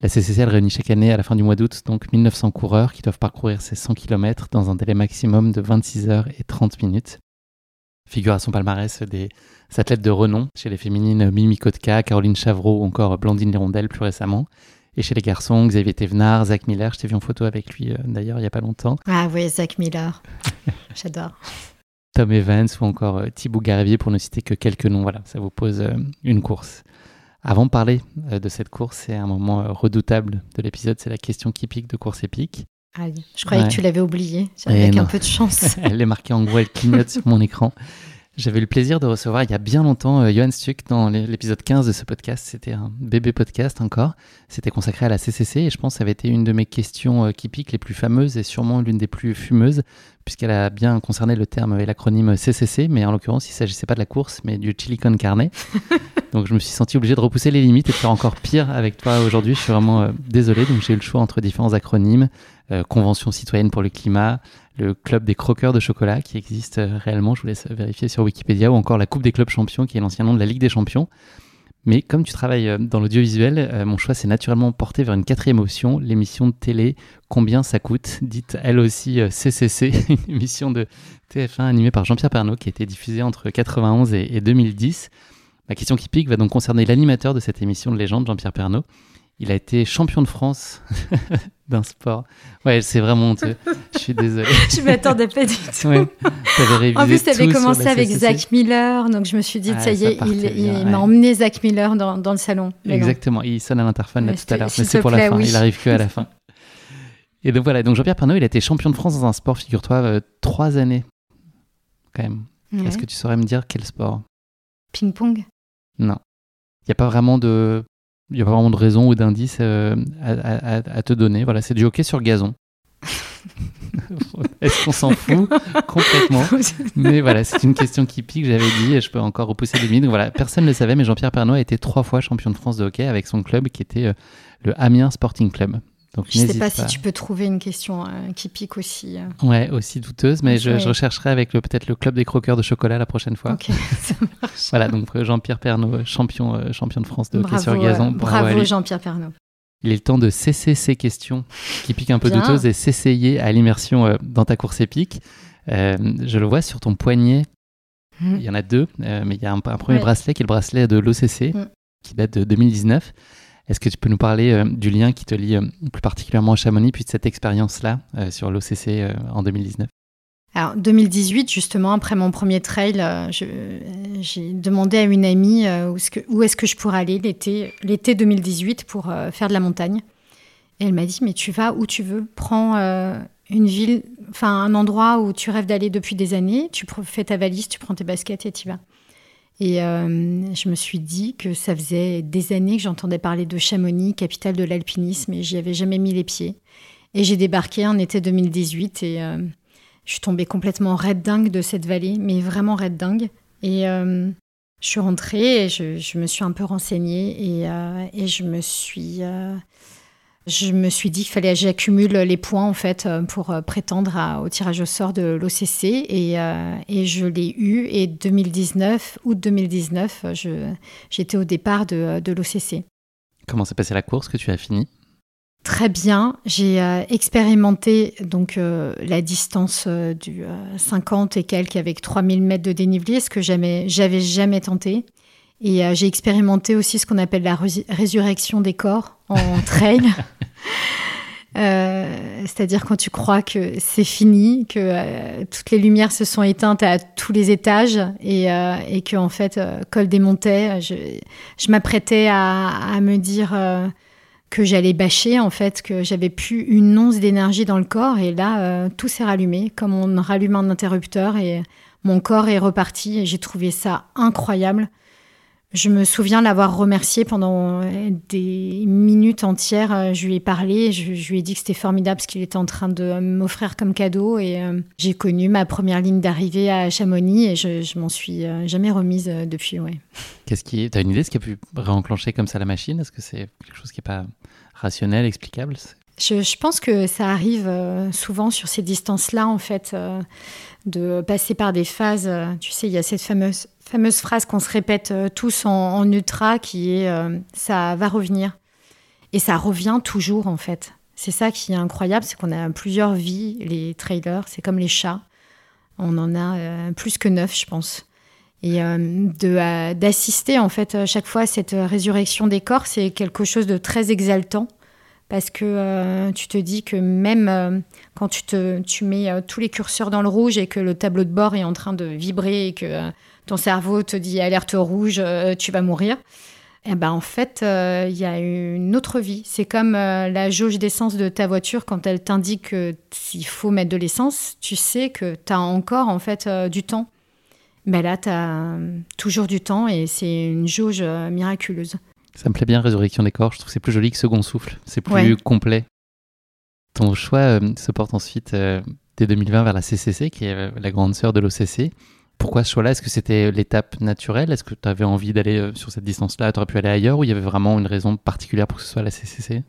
La CCCL réunit chaque année à la fin du mois d'août donc 1900 coureurs qui doivent parcourir ces 100 km dans un délai maximum de 26 heures et 30 minutes. Figure à son palmarès des athlètes de renom, chez les féminines Mimi Kotka, Caroline Chavreau ou encore Blandine Lérondelle plus récemment. Et chez les garçons, Xavier Thévenard, Zach Miller, je t'ai vu en photo avec lui euh, d'ailleurs il n'y a pas longtemps. Ah oui, Zach Miller, j'adore. Tom Evans ou encore euh, Thibaut Garivier pour ne citer que quelques noms. Voilà, ça vous pose euh, une course. Avant de parler de cette course, c'est un moment redoutable de l'épisode, c'est la question qui pique de course épique. Allez, je croyais que tu l'avais oublié, avec un peu de chance. elle est marquée en gros, elle clignote sur mon écran. J'avais eu le plaisir de recevoir il y a bien longtemps euh, Johan Stuck dans l'épisode 15 de ce podcast. C'était un bébé podcast encore. C'était consacré à la CCC et je pense que ça avait été une de mes questions euh, qui piquent les plus fameuses et sûrement l'une des plus fumeuses puisqu'elle a bien concerné le terme et l'acronyme CCC, mais en l'occurrence il ne s'agissait pas de la course mais du chili con carne. donc je me suis senti obligé de repousser les limites et de faire encore pire avec toi aujourd'hui. Je suis vraiment euh, désolé. Donc j'ai eu le choix entre différents acronymes. Convention citoyenne pour le climat, le club des croqueurs de chocolat qui existe euh, réellement, je vous laisse vérifier sur Wikipédia, ou encore la Coupe des clubs champions qui est l'ancien nom de la Ligue des champions. Mais comme tu travailles euh, dans l'audiovisuel, euh, mon choix s'est naturellement porté vers une quatrième option, l'émission de télé Combien ça coûte, dite elle aussi CCC, une émission de TF1 animée par Jean-Pierre Pernaud qui a été diffusée entre 91 et 2010. Ma question qui pique va donc concerner l'animateur de cette émission de légende, Jean-Pierre Pernaud. Il a été champion de France d'un sport. Ouais, c'est vraiment honteux. Je suis désolé. je m'attendais pas du tout. en plus, tu avais commencé avec Zach Miller, donc je me suis dit, ah, ça y est, il, m'a emmené Zach Miller dans, dans le salon. Exactement, il sonne à l'interphone là tout à l'heure, mais c'est pour la fin, il arrive que à la fin. Et donc voilà, donc Jean-Pierre Pernaud, il a été champion de France dans un sport, figure-toi, euh, trois années, quand même. Est-ce que tu saurais me dire quel sport? Ping-pong? Non. Il n'y a pas vraiment de il n'y a pas vraiment de raison ou d'indice euh, à, te donner. Voilà, c'est du hockey sur gazon. Est-ce qu'on s'en fout complètement? Mais voilà, c'est une question qui pique, j'avais dit, et je peux encore repousser les limites. Voilà, personne ne le savait, mais Jean-Pierre Pernaud a été trois fois champion de France de hockey avec son club qui était euh, le Amiens Sporting Club. Donc, je ne sais pas, si tu peux trouver une question euh, qui pique aussi. Euh. Ouais, aussi douteuse, mais je, rechercherai avec peut-être le club des croqueurs de chocolat la prochaine fois. Ok, ça marche. voilà, donc Jean-Pierre Pernaud, champion, champion de France de hockey sur gazon. bravo, Jean-Pierre Pernaud. Il est le temps de cesser ces questions qui piquent un peu douteuses et s'essayer à l'immersion dans ta course épique. je le vois sur ton poignet. Mmh. Il y en a deux, mais il y a un, premier bracelet qui est le bracelet de l'OCC, mmh. qui date de 2019 Est-ce que tu peux nous parler du lien qui te lie plus particulièrement à Chamonix, puis de cette expérience-là sur l'OCC en 2019 alors, 2018, justement, après mon premier trail, j'ai demandé à une amie où est-ce que, je pourrais aller l'été 2018 pour faire de la montagne. Et elle m'a dit, mais tu vas où tu veux. Prends une ville, enfin un endroit où tu rêves d'aller depuis des années, tu fais ta valise, tu prends tes baskets et tu vas. Et euh, je me suis dit que ça faisait des années que j'entendais parler de Chamonix, capitale de l'alpinisme, et j'y avais jamais mis les pieds. Et j'ai débarqué en été 2018 et euh, je suis tombée complètement red dingue de cette vallée, mais vraiment red dingue. Et euh, je suis rentrée et je, me suis un peu renseignée et je me suis je me suis dit qu'il fallait que j'accumule les points en fait euh, pour euh, prétendre au tirage au sort de l'OCC et, euh, et, je l'ai eu et 2019 août 2019 j'étais au départ de, de l'OCC. Comment s'est passée la course que tu as fini Très bien, j'ai expérimenté donc la distance du 50 et quelques avec 3000 mètres de dénivelé, ce que j'avais jamais tenté. Et j'ai expérimenté aussi ce qu'on appelle la résurrection des corps en trail. Euh, c'est-à-dire quand tu crois que c'est fini, que euh, toutes les lumières se sont éteintes à tous les étages et, euh, et que en fait col démontait, je, je m'apprêtais à, à, me dire que j'allais bâcher en fait, que j'avais plus une once d'énergie dans le corps et là tout s'est rallumé comme on rallume un interrupteur et mon corps est reparti et j'ai trouvé ça incroyable. Je me souviens l'avoir remercié pendant euh, des minutes entières. Euh, je lui ai parlé, je, lui ai dit que c'était formidable ce qu'il était en train de m'offrir comme cadeau. Et euh, j'ai connu ma première ligne d'arrivée à Chamonix et je, m'en suis jamais remise depuis. Ouais. Qu'est-ce qui, t'as une idée de ce qui a pu réenclencher comme ça la machine? Est-ce que c'est quelque chose qui n'est pas rationnel, explicable? Je, pense que ça arrive souvent sur ces distances-là, en fait, de passer par des phases. tu sais, il y a cette fameuse fameuse phrase qu'on se répète euh, tous en, ultra qui est euh, ça va revenir. Et ça revient toujours en fait. C'est ça qui est incroyable, c'est qu'on a plusieurs vies, les trailers, c'est comme les chats. On en a euh, plus que neuf, je pense. Et d'assister en fait chaque fois à cette résurrection des corps, c'est quelque chose de très exaltant parce que tu te dis que même quand tu, te, tu mets tous les curseurs dans le rouge et que le tableau de bord est en train de vibrer et que ton cerveau te dit alerte rouge, euh, tu vas mourir. Et eh ben en fait, euh, il y a une autre vie. C'est comme euh, la jauge d'essence de ta voiture quand elle t'indique qu'il faut mettre de l'essence, tu sais que tu as encore en fait du temps. Mais là, tu as toujours du temps et c'est une jauge miraculeuse. Ça me plaît bien, Résurrection des corps. Je trouve que c'est plus joli que Second Souffle. C'est plus complet. Ton choix se porte ensuite dès 2020 vers la CCC, qui est la grande sœur de l'OCC. Pourquoi ce choix-là? Est-ce que c'était l'étape naturelle? Est-ce que tu avais envie d'aller euh, sur cette distance-là? Tu aurais pu aller ailleurs ou il y avait vraiment une raison particulière pour que ce soit la CCC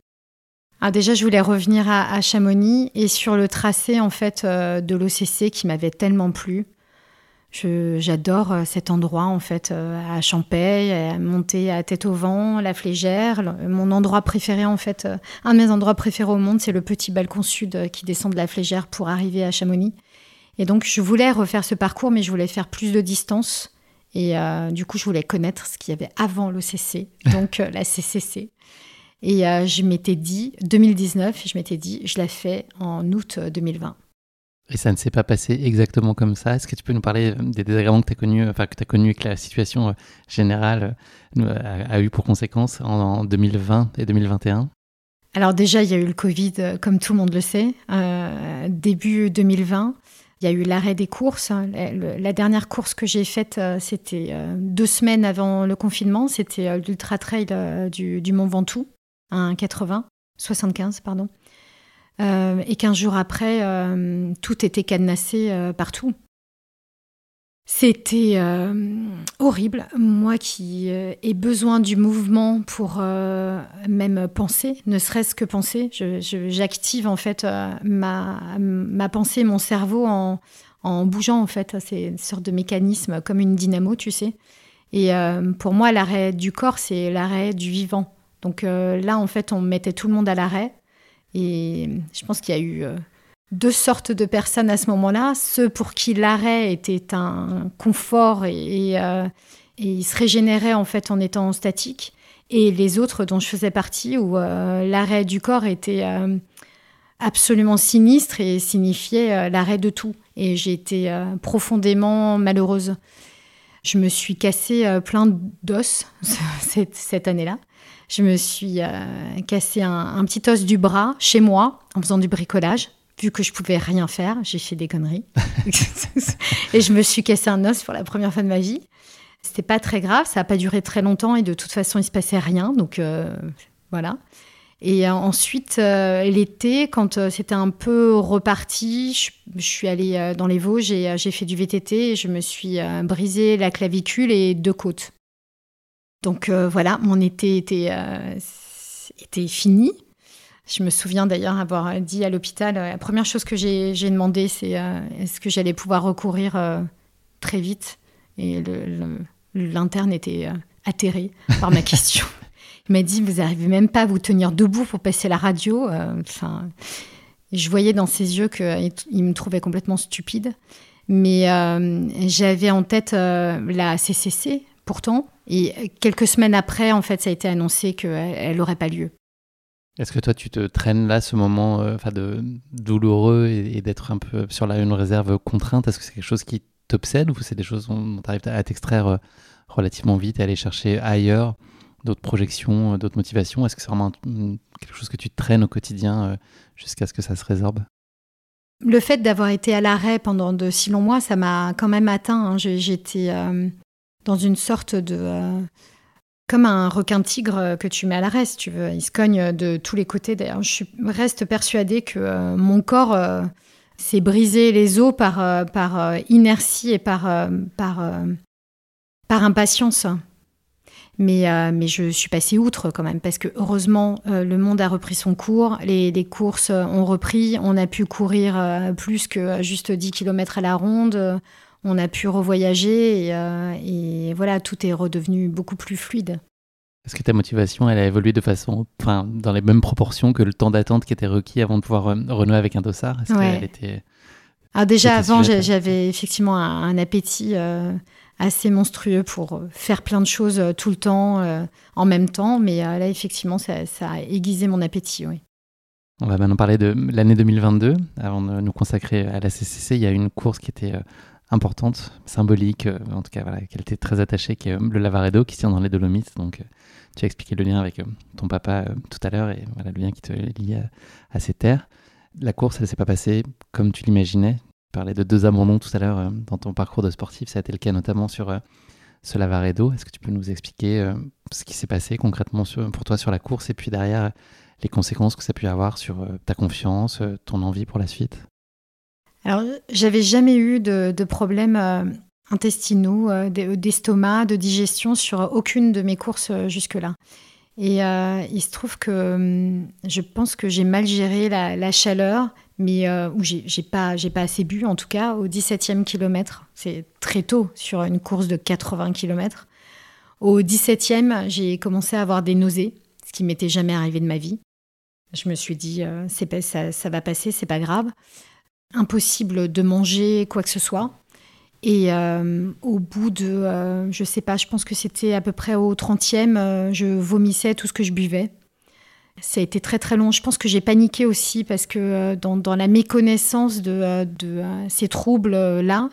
ah, déjà, je voulais revenir à, Chamonix et sur le tracé en fait euh, de l'OCC qui m'avait tellement plu. J'adore euh, cet endroit en fait à Champagne, à monter à tête au vent, la Flégère. Mon endroit préféré en fait, un de mes endroits préférés au monde, c'est le petit balcon sud qui descend de la Flégère pour arriver à Chamonix. Et donc, je voulais refaire ce parcours, mais je voulais faire plus de distance. Et euh, du coup, je voulais connaître ce qu'il y avait avant l'OCC, donc euh, la CCC. Et euh, je m'étais dit, 2019, je m'étais dit, je la fais en août 2020. Et ça ne s'est pas passé exactement comme ça. Est-ce que tu peux nous parler des désagréments que tu as connus, enfin que tu as connus et que la situation générale a, eu pour conséquence en, 2020 et 2021 Alors déjà, il y a eu le Covid, comme tout le monde le sait, début 2020. Il y a eu l'arrêt des courses. La dernière course que j'ai faite, euh, c'était euh, deux semaines avant le confinement. C'était euh, l'Ultra Trail du, Mont Ventoux, un 80, 75, pardon. et 15 jours après, tout était cadenassé partout. C'était euh, horrible. Moi qui euh, ai besoin du mouvement pour euh, même penser, ne serait-ce que penser, j'active en fait ma, ma, pensée, mon cerveau en, en bougeant en fait. C'est une sorte de mécanisme comme une dynamo, tu sais. Et pour moi, l'arrêt du corps, c'est l'arrêt du vivant. Donc là, en fait, on mettait tout le monde à l'arrêt. Et je pense qu'il y a eu deux sortes de personnes à ce moment-là. Ceux pour qui l'arrêt était un confort et, euh, et, ils se régénéraient en fait en étant statique. et les autres dont je faisais partie, où l'arrêt du corps était absolument sinistre et signifiait l'arrêt de tout. Et j'ai été profondément malheureuse. Je me suis cassé plein d'os cette année-là. Je me suis euh, cassé un, petit os du bras chez moi en faisant du bricolage. Vu que je pouvais rien faire, j'ai fait des conneries. et je me suis cassé un os pour la première fois de ma vie. C'était pas très grave, ça n'a pas duré très longtemps et de toute façon, il se passait rien. Donc euh, voilà. Et euh, ensuite, l'été, quand c'était un peu reparti, je, suis allée dans les Vosges et j'ai fait du VTT et je me suis brisé la clavicule et deux côtes. Donc euh, voilà, mon été était, euh, était fini. Je me souviens d'ailleurs avoir dit à l'hôpital, euh, la première chose que j'ai demandé, c'est est-ce que j'allais pouvoir recourir très vite? Et l'interne était atterré par ma question. Il m'a dit, vous n'arrivez même pas à vous tenir debout pour passer la radio. Je voyais dans ses yeux qu'il me trouvait complètement stupide. Mais j'avais en tête la CCC, pourtant, et quelques semaines après, en fait, ça a été annoncé qu'elle n'aurait pas lieu. Est-ce que toi, tu te traînes là ce moment euh, de douloureux et, d'être un peu sur la, une réserve contrainte? Est-ce que c'est quelque chose qui t'obsède ou c'est des choses dont tu arrives à t'extraire euh, relativement vite et aller chercher ailleurs d'autres projections, euh, d'autres motivations? Est-ce que c'est vraiment quelque chose que tu traînes au quotidien jusqu'à ce que ça se résorbe? Le fait d'avoir été à l'arrêt pendant de si longs mois, ça m'a quand même atteint. Hein. J'étais dans une sorte de... comme un requin tigre euh, que tu mets à l'arrêt, si tu veux. Il se cogne de tous les côtés. D'ailleurs, je reste persuadée que euh, mon corps s'est brisé les os par, inertie et par, impatience. Mais, mais je suis passée outre quand même, parce que heureusement, le monde a repris son cours, les, les, courses ont repris, on a pu courir plus que juste 10 km à la ronde, on a pu revoyager euh, et, voilà, tout est redevenu beaucoup plus fluide. Est-ce que ta motivation, elle a évolué de façon, enfin, dans les mêmes proportions que le temps d'attente qui était requis avant de pouvoir euh, renouer avec un dossard? Est-ce qu'elle était ah, déjà avant, j'avais effectivement un, appétit euh, assez monstrueux pour faire plein de choses tout le temps, en même temps. Mais là, effectivement, ça, a aiguisé mon appétit, oui. On va maintenant parler de l'année 2022. Avant de nous consacrer à la CCC, il y a une course qui était importante, symbolique, euh, en tout cas, voilà, qu'elle était très attachée, qui est euh, le Lavaredo, qui tient dans les Dolomites. Donc, euh, tu as expliqué le lien avec ton papa tout à l'heure et voilà le lien qui te lie à, ces terres. La course, elle ne s'est pas passée comme tu l'imaginais. Tu parlais de deux abandons tout à l'heure dans ton parcours de sportif. Ça a été le cas notamment sur ce Lavaredo. Est-ce que tu peux nous expliquer ce qui s'est passé concrètement pour toi sur la course et puis derrière les conséquences que ça a pu avoir sur ta confiance, ton envie pour la suite? Alors, j'avais jamais eu de, problèmes euh, intestinaux, euh, d'estomac, de digestion sur aucune de mes courses euh, jusque-là. Et il se trouve que hum, je pense que j'ai mal géré la, chaleur, mais où j'ai pas, assez bu, en tout cas, au 17e kilomètre. C'est très tôt sur une course de 80 km. Au 17e, j'ai commencé à avoir des nausées, ce qui m'était jamais arrivé de ma vie. Je me suis dit, ça, ça va passer, c'est pas grave impossible de manger quoi que ce soit. Et euh, au bout de, euh, je sais pas, je pense que c'était à peu près au 30e, euh, je vomissais tout ce que je buvais. Ça a été très très long. Je pense que j'ai paniqué aussi parce que dans, la méconnaissance de, de ces troubles-là,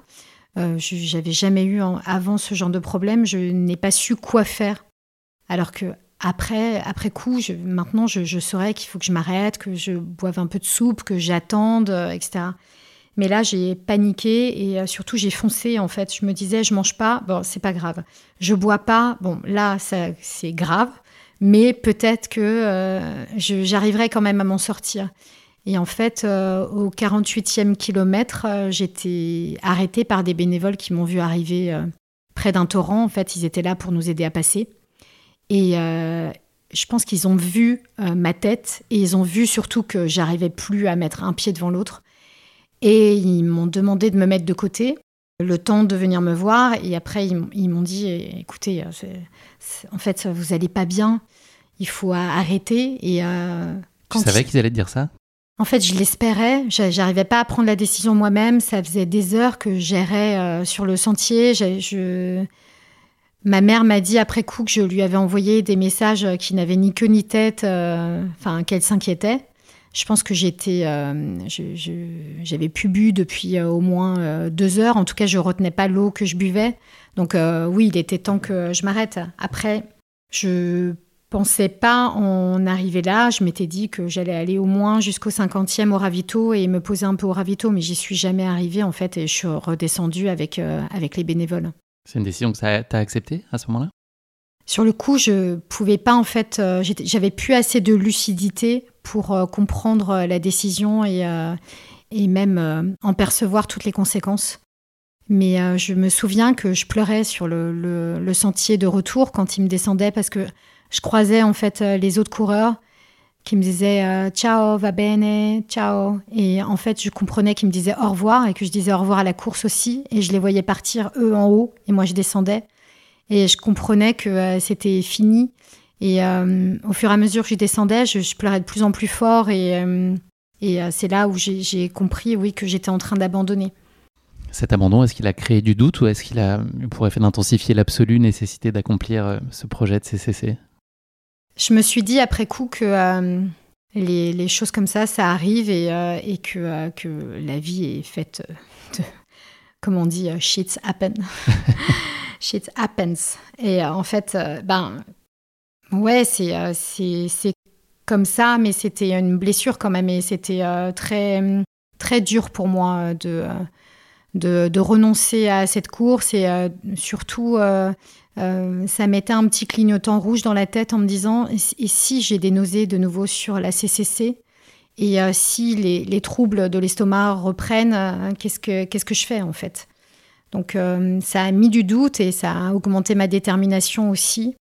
j'avais jamais eu avant ce genre de problème. Je n'ai pas su quoi faire. Alors que après, après coup, maintenant, je, saurais qu'il faut que je m'arrête, que je boive un peu de soupe, que j'attende, euh, etc. Mais là, j'ai paniqué et euh, surtout, j'ai foncé, en fait. Je me disais, je mange pas, bon, c'est pas grave. Je bois pas, bon, là, c'est grave. Mais peut-être que euh, j'arriverai quand même à m'en sortir. Et en fait, au 48e kilomètre, j'étais arrêtée par des bénévoles qui m'ont vu arriver près d'un torrent. En fait, ils étaient là pour nous aider à passer. Et euh, je pense qu'ils ont vu euh, ma tête et ils ont vu surtout que j'arrivais plus à mettre un pied devant l'autre. Et ils m'ont demandé de me mettre de côté, le temps de venir me voir. Et après, ils, m'ont dit écoutez, euh, en fait, vous allez pas bien, il faut arrêter. Et, tu savais qu'ils allaient te dire ça? En fait, je l'espérais. J'arrivais pas à prendre la décision moi-même. Ça faisait des heures que j'errais sur le sentier. Je, Ma mère m'a dit après coup que je lui avais envoyé des messages qui n'avaient ni queue ni tête, enfin qu'elle s'inquiétait. Je pense que j'étais, j'avais plus bu depuis au moins deux heures. En tout cas, je retenais pas l'eau que je buvais. Donc oui, il était temps que je m'arrête. Après, je pensais pas en arriver là. Je m'étais dit que j'allais aller au moins jusqu'au 50e au ravito et me poser un peu au ravito, mais j'y suis jamais arrivée en fait et je suis redescendue avec, euh, avec les bénévoles. C'est une décision que tu as acceptée à ce moment-là? Sur le coup, je pouvais pas en fait, euh, j'avais plus assez de lucidité pour euh, comprendre la décision et, et même en percevoir toutes les conséquences. Mais je me souviens que je pleurais sur le, le, le, sentier de retour quand il me descendait parce que je croisais en fait euh, les autres coureurs qui me disaient euh, ciao, va bene, ciao. Et en fait, je comprenais qu'ils me disaient au revoir et que je disais au revoir à la course aussi. Et je les voyais partir eux en haut et moi je descendais. Et je comprenais que euh, c'était fini. Et au fur et à mesure que je descendais, je, pleurais de plus en plus fort. Et, c'est là où j'ai compris, oui, que j'étais en train d'abandonner. Cet abandon, est-ce qu'il a créé du doute ou est-ce qu'il a, pourrait faire d'intensifier l'absolue nécessité d'accomplir ce projet de CCC je me suis dit après coup que euh, les, choses comme ça, ça arrive et, euh, que, euh, que la vie est faite de, comme on dit, shit happen. shit happens. Et en fait, ben, ouais, c'est, c'est, comme ça, mais c'était une blessure quand même et c'était très, très dur pour moi de, de, de, renoncer à cette course et surtout euh, ça mettait un petit clignotant rouge dans la tête en me disant et si j'ai des nausées de nouveau sur la CCC et euh, si les, troubles de l'estomac reprennent, euh, qu'est-ce que je fais en fait? Donc ça a mis du doute et ça a augmenté ma détermination aussi.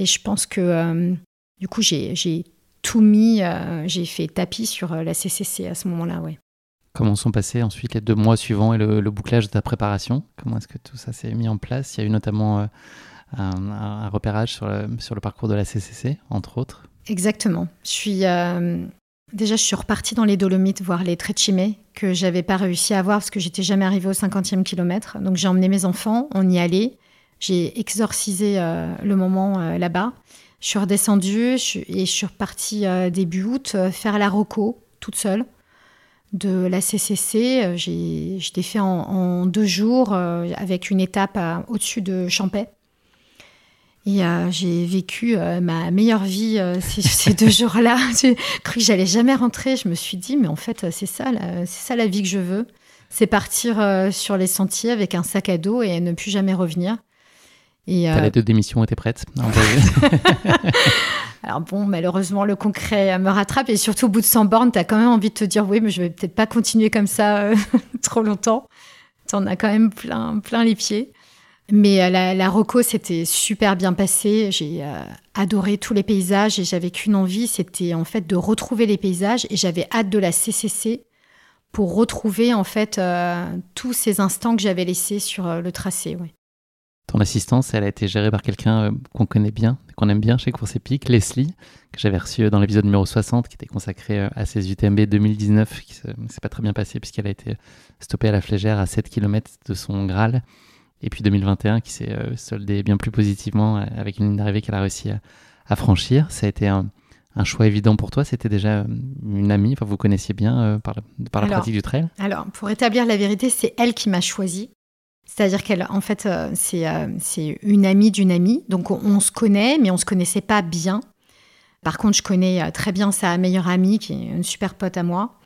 Et je pense que du coup j'ai tout mis, j'ai fait tapis sur la CCC à ce moment-là, ouais. Comment sont passés ensuite les deux mois suivants et le, bouclage de ta préparation? Comment est-ce que tout ça s'est mis en place? Il y a eu notamment euh, un, repérage sur le, parcours de la CCC, entre autres. Exactement. Je suis, euh, déjà, je suis repartie dans les Dolomites voir les Trecime que j'avais pas réussi à voir parce que j'étais jamais arrivée au 50e kilomètre. Donc j'ai emmené mes enfants, on y allait. J'ai exorcisé euh, le moment là-bas. Je suis redescendue et je suis repartie début août faire la Rocco toute seule de la CCC. Euh, j'ai, je l'ai fait en, deux jours euh, avec une étape au-dessus de Champais. Et euh, j'ai vécu ma meilleure vie ces, deux jours-là. J'ai cru que j'allais jamais rentrer. Je me suis dit, mais en fait, c'est ça, c'est ça la vie que je veux. C'est partir sur les sentiers avec un sac à dos et ne plus jamais revenir. Et Les deux démissions étaient prêtes Alors bon, malheureusement, le concret me rattrape et surtout au bout de 100 bornes, tu as quand même envie de te dire oui, mais je vais peut-être pas continuer comme ça euh, trop longtemps. Tu en as quand même plein, plein les pieds. Mais euh, la, la Rocco, c'était super bien passé. J'ai euh, adoré tous les paysages et j'avais qu'une envie, c'était en fait de retrouver les paysages et j'avais hâte de la CCC pour retrouver en fait tous ces instants que j'avais laissés sur le tracé. Ton assistance, elle a été gérée par quelqu'un euh, qu'on connaît bien, qu'on aime bien chez Course Épique, Leslie, que j'avais reçu euh, dans l'épisode numéro 60, qui était consacré euh, à ses UTMB 2019, qui ne s'est pas très bien passé puisqu'elle a été stoppée à la flégère à 7 km de son Graal. Et puis 2021, qui s'est soldé bien plus positivement avec une ligne d'arrivée qu'elle a réussi à, franchir. Ça a été un, choix évident pour toi C'était déjà une amie, enfin, vous connaissiez bien par, la pratique du trail Alors, pour établir la vérité, c'est elle qui m'a choisi. C'est-à-dire qu'elle, en fait, euh, euh, c'est une amie d'une amie. Donc, on, se connaît, mais on ne se connaissait pas bien. Par contre, je connais euh, très bien sa meilleure amie, qui est une super pote à moi.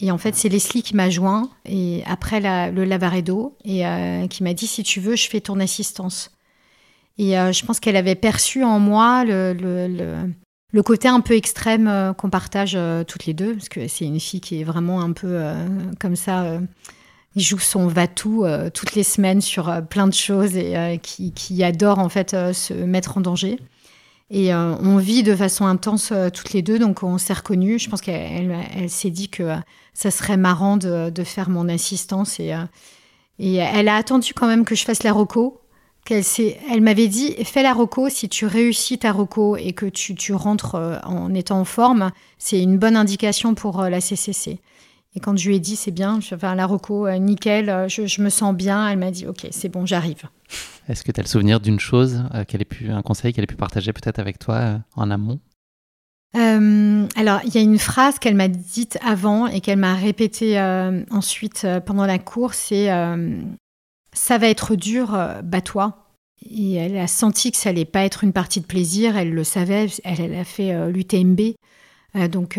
Et en fait, c'est Leslie qui m'a joint, et après le Lavaredo, et qui m'a dit si tu veux, je fais ton assistance. Et je pense qu'elle avait perçu en moi le, côté un peu extrême qu'on partage toutes les deux, parce que c'est une fille qui est vraiment un peu comme ça il joue son va-tout euh, toutes les semaines sur euh, plein de choses et euh, qui, adore en fait se mettre en danger. Et on vit de façon intense toutes les deux, donc on s'est reconnus. Je pense qu'elle elle, s'est dit que ça serait marrant de, faire mon assistance. Et, elle a attendu quand même que je fasse la roco. Elle m'avait dit, fais la roco, si tu réussis ta roco et que tu, tu rentres en étant en forme, c'est une bonne indication pour la CCC. Et quand je lui ai dit, c'est bien, je vais la reco, euh, nickel, euh, je, me sens bien, elle m'a dit, ok, c'est bon, j'arrive. Est-ce que tu as le souvenir d'une chose, qu'elle ait pu, un conseil qu'elle ait pu partager peut-être avec toi en amont? Alors, il y a une phrase qu'elle m'a dite avant et qu'elle m'a répétée ensuite pendant la course, c'est ça va être dur, bats-toi. Et elle a senti que ça allait pas être une partie de plaisir, elle le savait, elle, a fait l'UTMB. donc,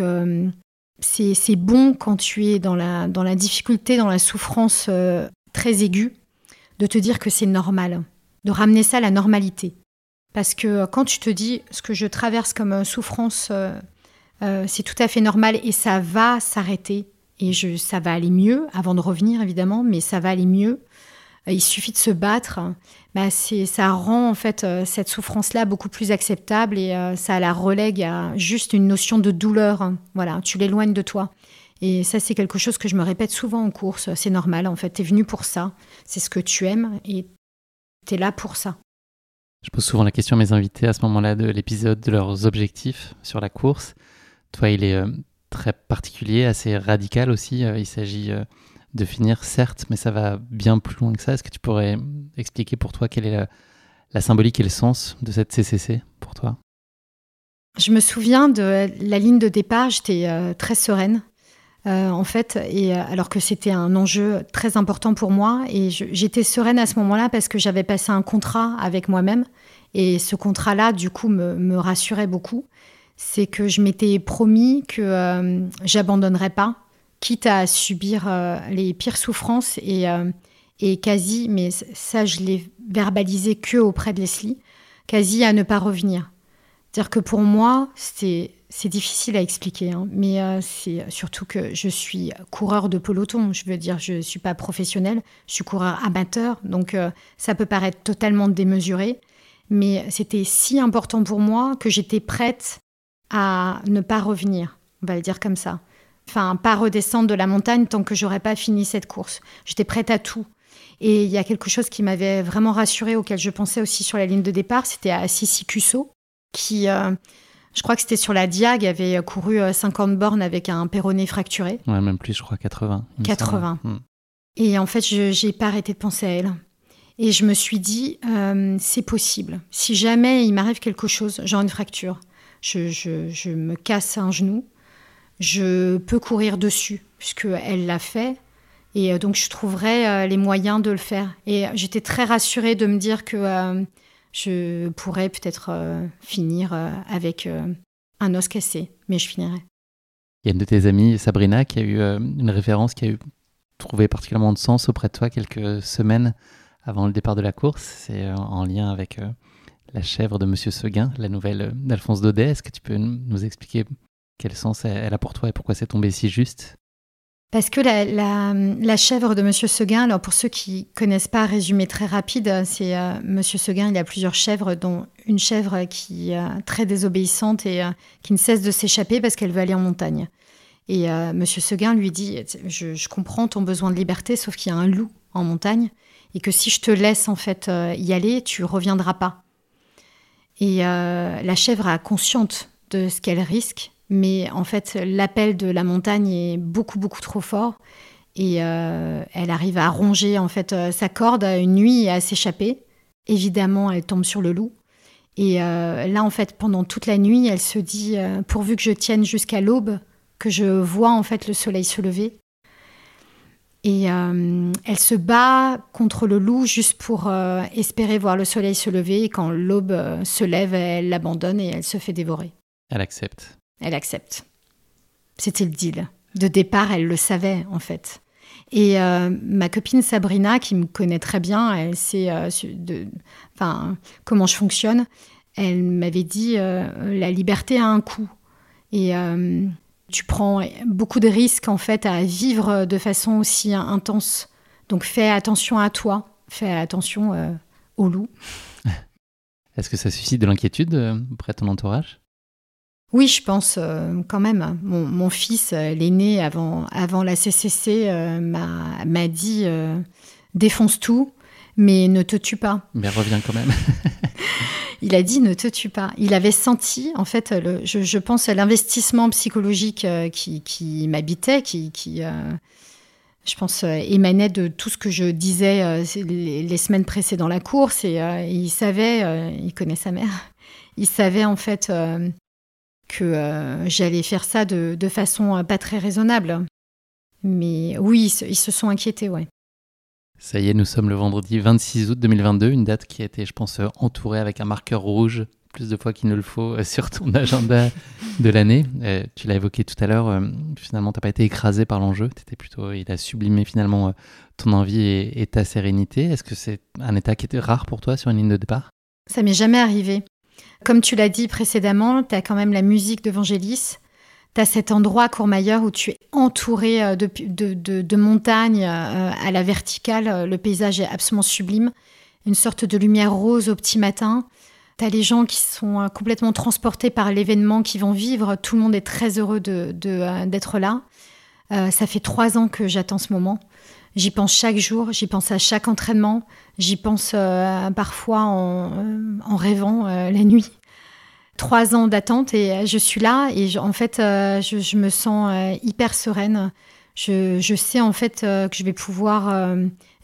c'est bon quand tu es dans la, dans la difficulté, dans la souffrance euh, très aiguë, de te dire que c'est normal, de ramener ça à la normalité. Parce que euh, quand tu te dis ce que je traverse comme euh, souffrance, c'est tout à fait normal et ça va s'arrêter et je, ça va aller mieux avant de revenir évidemment, mais ça va aller mieux. Il suffit de se battre. Bah ça rend en fait euh, cette souffrance-là beaucoup plus acceptable et euh, ça la relègue à juste une notion de douleur. Voilà, tu l'éloignes de toi. Et ça, c'est quelque chose que je me répète souvent en course. C'est normal, en fait. Tu es venu pour ça. C'est ce que tu aimes et tu es là pour ça. Je pose souvent la question à mes invités à ce moment-là de l'épisode de leurs objectifs sur la course. Toi, il est euh, très particulier, assez radical aussi. il s'agit de finir, certes, mais ça va bien plus loin que ça. Est-ce que tu pourrais expliquer pour toi quelle est la, symbolique et le sens de cette CCC pour toi? Je me souviens de la ligne de départ, j'étais euh, très sereine. Euh, en fait, et euh, alors que c'était un enjeu très important pour moi, et j'étais sereine à ce moment-là parce que j'avais passé un contrat avec moi-même, et ce contrat-là, du coup, me, me rassurait beaucoup. C'est que je m'étais promis que j'abandonnerais pas, quitte à subir euh, les pires souffrances et, euh, quasi, mais ça je l'ai verbalisé que auprès de Leslie, quasi à ne pas revenir. C'est-à-dire que pour moi, c'est difficile à expliquer, hein, mais euh, c'est surtout que je suis coureur de peloton. Je veux dire, je ne suis pas professionnel, je suis coureur amateur, donc ça peut paraître totalement démesuré, mais c'était si important pour moi que j'étais prête à ne pas revenir, on va le dire comme ça enfin pas redescendre de la montagne tant que j'aurais pas fini cette course. J'étais prête à tout. Et il y a quelque chose qui m'avait vraiment rassurée, auquel je pensais aussi sur la ligne de départ, c'était à Sissi Cusso, qui, euh, je crois que c'était sur la Diag, avait couru 50 euh, bornes avec un péroné fracturé. Ouais, même plus, je crois 80. 80. Hmm. Et en fait, je n'ai pas arrêté de penser à elle. Et je me suis dit, euh, c'est possible. Si jamais il m'arrive quelque chose, genre une fracture, je, je me casse un genou, je peux courir dessus, puisqu'elle l'a fait. Et euh, donc, je trouverai euh, les moyens de le faire. Et j'étais très rassurée de me dire que euh, je pourrais peut-être finir avec un os cassé, mais je finirai. Il y a une de tes amies, Sabrina, qui a eu une référence qui a eu trouvé particulièrement de sens auprès de toi quelques semaines avant le départ de la course. C'est en lien avec la chèvre de Monsieur Seguin, la nouvelle d'Alphonse Daudet. Est-ce que tu peux nous expliquer quel sens elle a pour toi et pourquoi c'est tombé si juste? Parce que la, chèvre de Monsieur Seguin, alors pour ceux qui connaissent pas, résumé très rapide, c'est euh, Monsieur Seguin, il a plusieurs chèvres, dont une chèvre qui est très désobéissante et euh, qui ne cesse de s'échapper parce qu'elle veut aller en montagne. Et euh, Monsieur Seguin lui dit, je, je, comprends ton besoin de liberté, sauf qu'il y a un loup en montagne et que si je te laisse en fait y aller, tu reviendras pas. Et la chèvre a consciente de ce qu'elle risque mais en fait, l'appel de la montagne est beaucoup, beaucoup trop fort. Et euh, elle arrive à ronger en fait euh, sa corde une nuit et à s'échapper. Évidemment, elle tombe sur le loup. Et euh, là, en fait, pendant toute la nuit, elle se dit pourvu que je tienne jusqu'à l'aube, que je vois en fait le soleil se lever. Et elle se bat contre le loup juste pour espérer voir le soleil se lever. Et quand l'aube se lève, elle l'abandonne et elle se fait dévorer. Elle accepte elle accepte. C'était le deal. De départ, elle le savait, en fait. Et euh, ma copine Sabrina, qui me connaît très bien, elle sait euh, enfin, comment je fonctionne, elle m'avait dit euh, la liberté a un coût. Et tu prends beaucoup de risques, en fait, à vivre de façon aussi intense. Donc fais attention à toi, fais attention au loup. Est-ce que ça suscite de l'inquiétude auprès de ton entourage? Oui, je pense euh, quand même. Mon, fils, euh, l'aîné avant, avant la CCC, euh, m'a dit défonce tout, mais ne te tue pas. Mais reviens quand même. il a dit ne te tue pas. Il avait senti, en fait, le, je, je, pense à l'investissement psychologique qui, qui m'habitait, qui, qui je pense, émanait de tout ce que je disais les, semaines précédant la course. Et, il savait, il connaît sa mère, il savait en fait que j'allais faire ça de, de, façon pas très raisonnable. Mais oui, ils se, sont inquiétés, ouais. Ça y est, nous sommes le vendredi 26 août 2022, une date qui a été, je pense, entourée avec un marqueur rouge plus de fois qu'il ne le faut euh, sur ton agenda de l'année. Euh, tu l'as évoqué tout à l'heure, euh, finalement, tu n'as pas été écrasé par l'enjeu, étais plutôt, il a sublimé finalement ton envie et, ta sérénité. Est-ce que c'est un état qui était rare pour toi sur une ligne de départ? Ça m'est jamais arrivé. Comme tu l'as dit précédemment, tu as quand même la musique d'Evangélis. Tu as cet endroit Courmayeur où tu es entouré de, de montagnes à la verticale. Le paysage est absolument sublime. Une sorte de lumière rose au petit matin. Tu as les gens qui sont euh, complètement transportés par l'événement qu'ils vont vivre. Tout le monde est très heureux d'être de, euh, là. Euh, ça fait trois ans que j'attends ce moment. J'y pense chaque jour, j'y pense à chaque entraînement, j'y pense parfois en, rêvant la nuit. Trois ans d'attente et je suis là et en fait je, me sens hyper sereine. Je, je, sais en fait que je vais pouvoir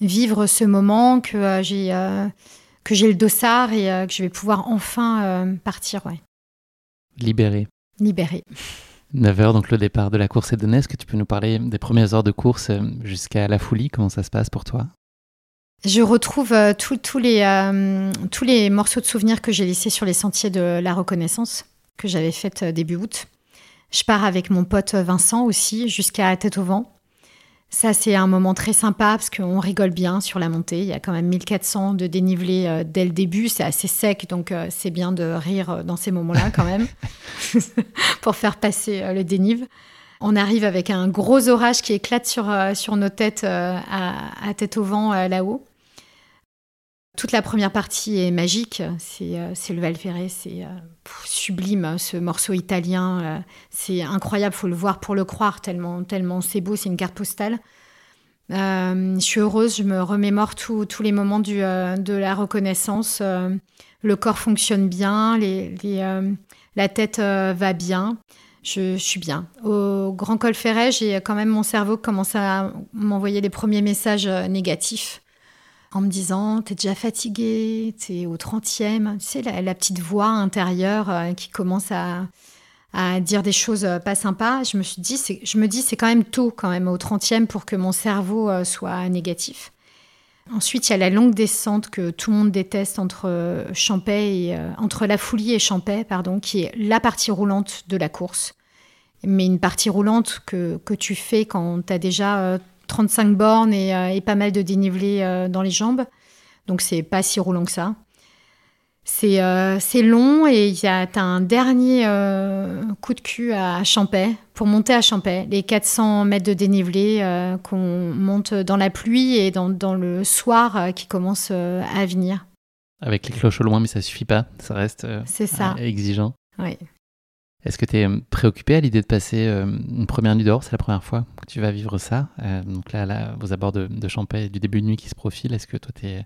vivre ce moment, que j'ai que j'ai le dossard et euh, que je vais pouvoir enfin euh, partir. Ouais. Libéré. Libéré. 9h, donc le départ de la course est donné. Est-ce que tu peux nous parler des premières heures de course euh, jusqu'à la folie? Comment ça se passe pour toi? Je retrouve tous les, tous les morceaux de souvenirs que j'ai laissés sur les sentiers de la reconnaissance que j'avais fait début août. Je pars avec mon pote Vincent aussi jusqu'à Tête au Vent. Ça, c'est un moment très sympa parce qu'on rigole bien sur la montée. Il y a quand même 1400 de dénivelé euh, dès le début. C'est assez sec, donc euh, c'est bien de rire euh, dans ces moments-là quand même pour faire passer le dénive. On arrive avec un gros orage qui éclate sur, sur nos têtes à, tête au vent là-haut. Toute la première partie est magique, c'est euh, le Val c'est euh, sublime hein, ce morceau italien, euh, c'est incroyable, faut le voir pour le croire tellement tellement c'est beau, c'est une carte postale. je suis heureuse, je me remémore tous les moments de la reconnaissance. le corps fonctionne bien, la tête va bien. Je, je, suis bien. Au Grand Col Ferret, j'ai quand même mon cerveau commence à m'envoyer les premiers messages négatifs en me disant T'es déjà fatigué, t'es au 30e. Tu sais, la, petite voix intérieure euh, qui commence à, dire des choses euh, pas sympas. Je me, suis dit, je me dis C'est quand même tôt, quand même, au 30e, pour que mon cerveau euh, soit négatif. Ensuite, il y a la longue descente que tout le monde déteste entre Champais et, entre la Foulie et Champais, pardon, qui est la partie roulante de la course. Mais une partie roulante que, tu fais quand tu as déjà 35 bornes euh, et, pas mal de dénivelé euh, dans les jambes. Donc c'est pas si roulant que ça. C'est euh, long et il y a un dernier coup de cul à Champais pour monter à Champais, les 400 mètres de dénivelé qu'on monte dans la pluie et dans, dans le soir qui commence à venir. Avec les cloches au loin, mais ça suffit pas, ça reste ça. exigeant. Oui. Est-ce que tu es euh, préoccupé à l'idée de passer euh, une première nuit dehors? C'est la première fois que tu vas vivre ça. Euh, donc là, aux abords de, de Champais, du début de nuit qui se profile, est-ce que toi, tu es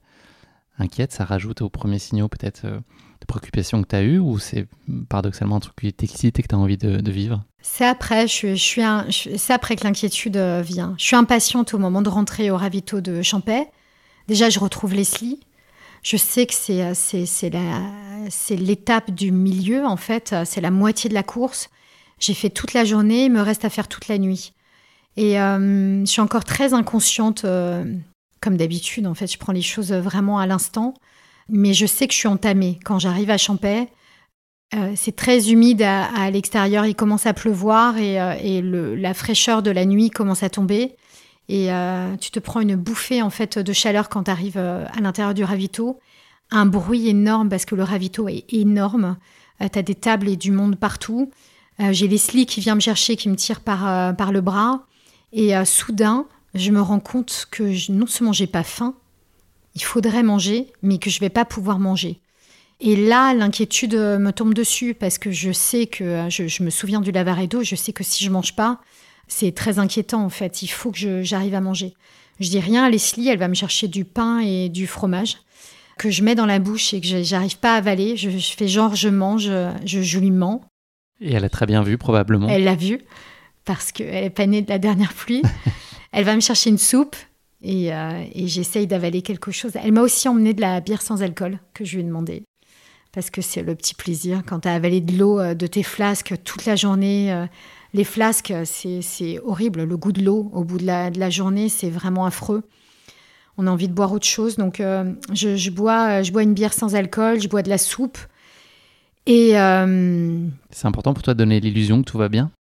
inquiète? Ça rajoute aux premiers signaux peut-être de préoccupation que tu as eu ou c'est paradoxalement un truc qui t'excite et que tu as envie de, vivre? C'est après, c'est après que l'inquiétude vient. Je suis impatiente au moment de rentrer au ravito de Champais. Déjà, je retrouve Leslie. Je sais que c'est, c'est, c'est la, c'est l'étape du milieu, en fait, c'est la moitié de la course. J'ai fait toute la journée, il me reste à faire toute la nuit. Et euh, je suis encore très inconsciente, euh, comme d'habitude, en fait, je prends les choses vraiment à l'instant. Mais je sais que je suis entamée. Quand j'arrive à Champais, euh, c'est très humide à, l'extérieur, il commence à pleuvoir et, la fraîcheur de la nuit commence à tomber. Et tu te prends une bouffée en fait de chaleur quand tu arrives à l'intérieur du ravito un bruit énorme parce que le ravito est énorme. Euh, tu as des tables et du monde partout. Euh, j'ai Leslie qui vient me chercher, qui me tire par, euh, par le bras. Et soudain, je me rends compte que non seulement j'ai pas faim, il faudrait manger, mais que je vais pas pouvoir manger. Et là, l'inquiétude me tombe dessus parce que je sais que, je, me souviens du lavaredo, je sais que si je mange pas, c'est très inquiétant en fait. Il faut que j'arrive à manger. Je dis rien à Leslie, elle va me chercher du pain et du fromage que je mets dans la bouche et que j'arrive pas à avaler. Je, fais genre, je mange, je, lui mens. Et elle a très bien vu, probablement. Elle l'a vu, parce qu'elle est pas née de la dernière pluie. Elle va me chercher une soupe et, et j'essaye d'avaler quelque chose. Elle m'a aussi emmené de la bière sans alcool que je lui ai demandé parce que c'est le petit plaisir quand tu as avalé de l'eau euh, de tes flasques toute la journée. Euh, les flasques, c'est horrible. Le goût de l'eau au bout de la, journée, c'est vraiment affreux. On a envie de boire autre chose. Donc, euh, je, bois, je bois une bière sans alcool, je bois de la soupe. Et. c'est important pour toi de donner l'illusion que tout va bien?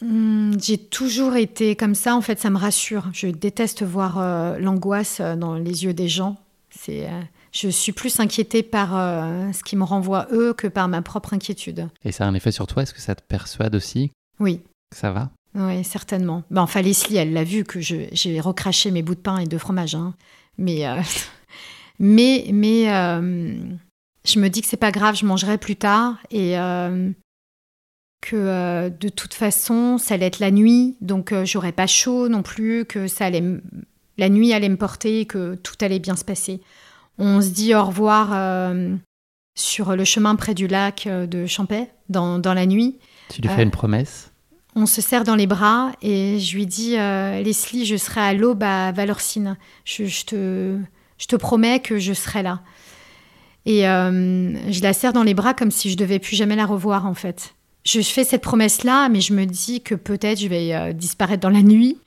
Hmm, J'ai toujours été comme ça. En fait, ça me rassure. Je déteste voir l'angoisse dans les yeux des gens. C'est je suis plus inquiétée par euh, ce qui me renvoie eux que par ma propre inquiétude. Et ça a un effet sur toi? Est-ce que ça te persuade aussi? Oui. Ça va? Oui, certainement. Ben, enfin, Leslie, elle l'a vu que j'ai recraché mes bouts de pain et de fromage. Hein. Mais, euh, mais, mais euh, je me dis que c'est pas grave, je mangerai plus tard et que de toute façon, ça allait être la nuit, donc j'aurais pas chaud non plus, que ça allait, la nuit allait me porter, que tout allait bien se passer. On se dit au revoir euh, sur le chemin près du lac euh, de Champais, dans, la nuit. Tu lui fais une euh, promesse? On se serre dans les bras et je lui dis Leslie, je serai à l'aube à Valorcine. Je, te, promets que je serai là. Et je la serre dans les bras comme si je devais plus jamais la revoir, en fait. Je fais cette promesse-là, mais je me dis que peut-être je vais disparaître dans la nuit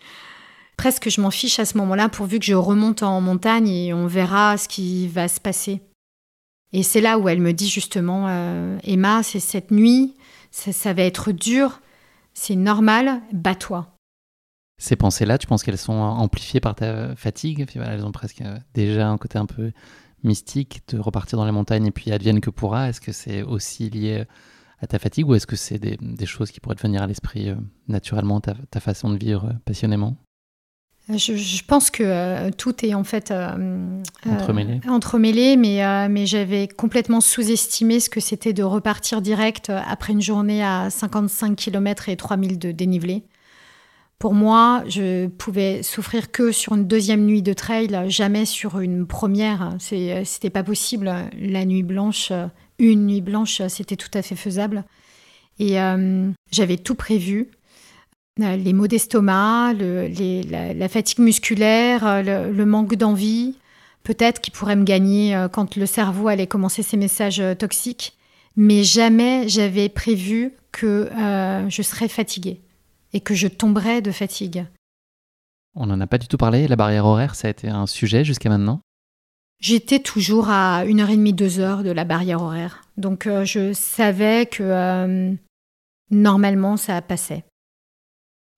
presque je m'en fiche à ce moment-là pourvu que je remonte en montagne et on verra ce qui va se passer. Et c'est là où elle me dit justement, euh, Emma, c'est cette nuit, ça, va être dur, c'est normal, bats-toi. Ces pensées-là, tu penses qu'elles sont amplifiées par ta fatigue? Elles ont presque euh, déjà un côté un peu mystique de repartir dans les montagnes et puis advienne que pourra. Est-ce que c'est aussi lié à ta fatigue ou est-ce que c'est des, choses qui pourraient te venir à l'esprit euh, naturellement, ta, façon de vivre passionnément? Je, pense que euh, tout est en fait euh, entremêlé. Euh, entremêlé, mais, mais j'avais complètement sous-estimé ce que c'était de repartir direct après une journée à 55 km et 3000 de dénivelé. Pour moi, je pouvais souffrir que sur une deuxième nuit de trail, jamais sur une première. C'était pas possible. La nuit blanche, une nuit blanche, c'était tout à fait faisable. Et j'avais tout prévu. Euh, les maux d'estomac, la, fatigue musculaire, euh, le, manque d'envie, peut-être qui pourrait me gagner euh, quand le cerveau allait commencer ses messages toxiques. Mais jamais j'avais prévu que je serais fatiguée et que je tomberais de fatigue. On n'en a pas du tout parlé, la barrière horaire, ça a été un sujet jusqu'à maintenant? J'étais toujours à une heure et demie, deux heures de la barrière horaire. Donc je savais que normalement ça passait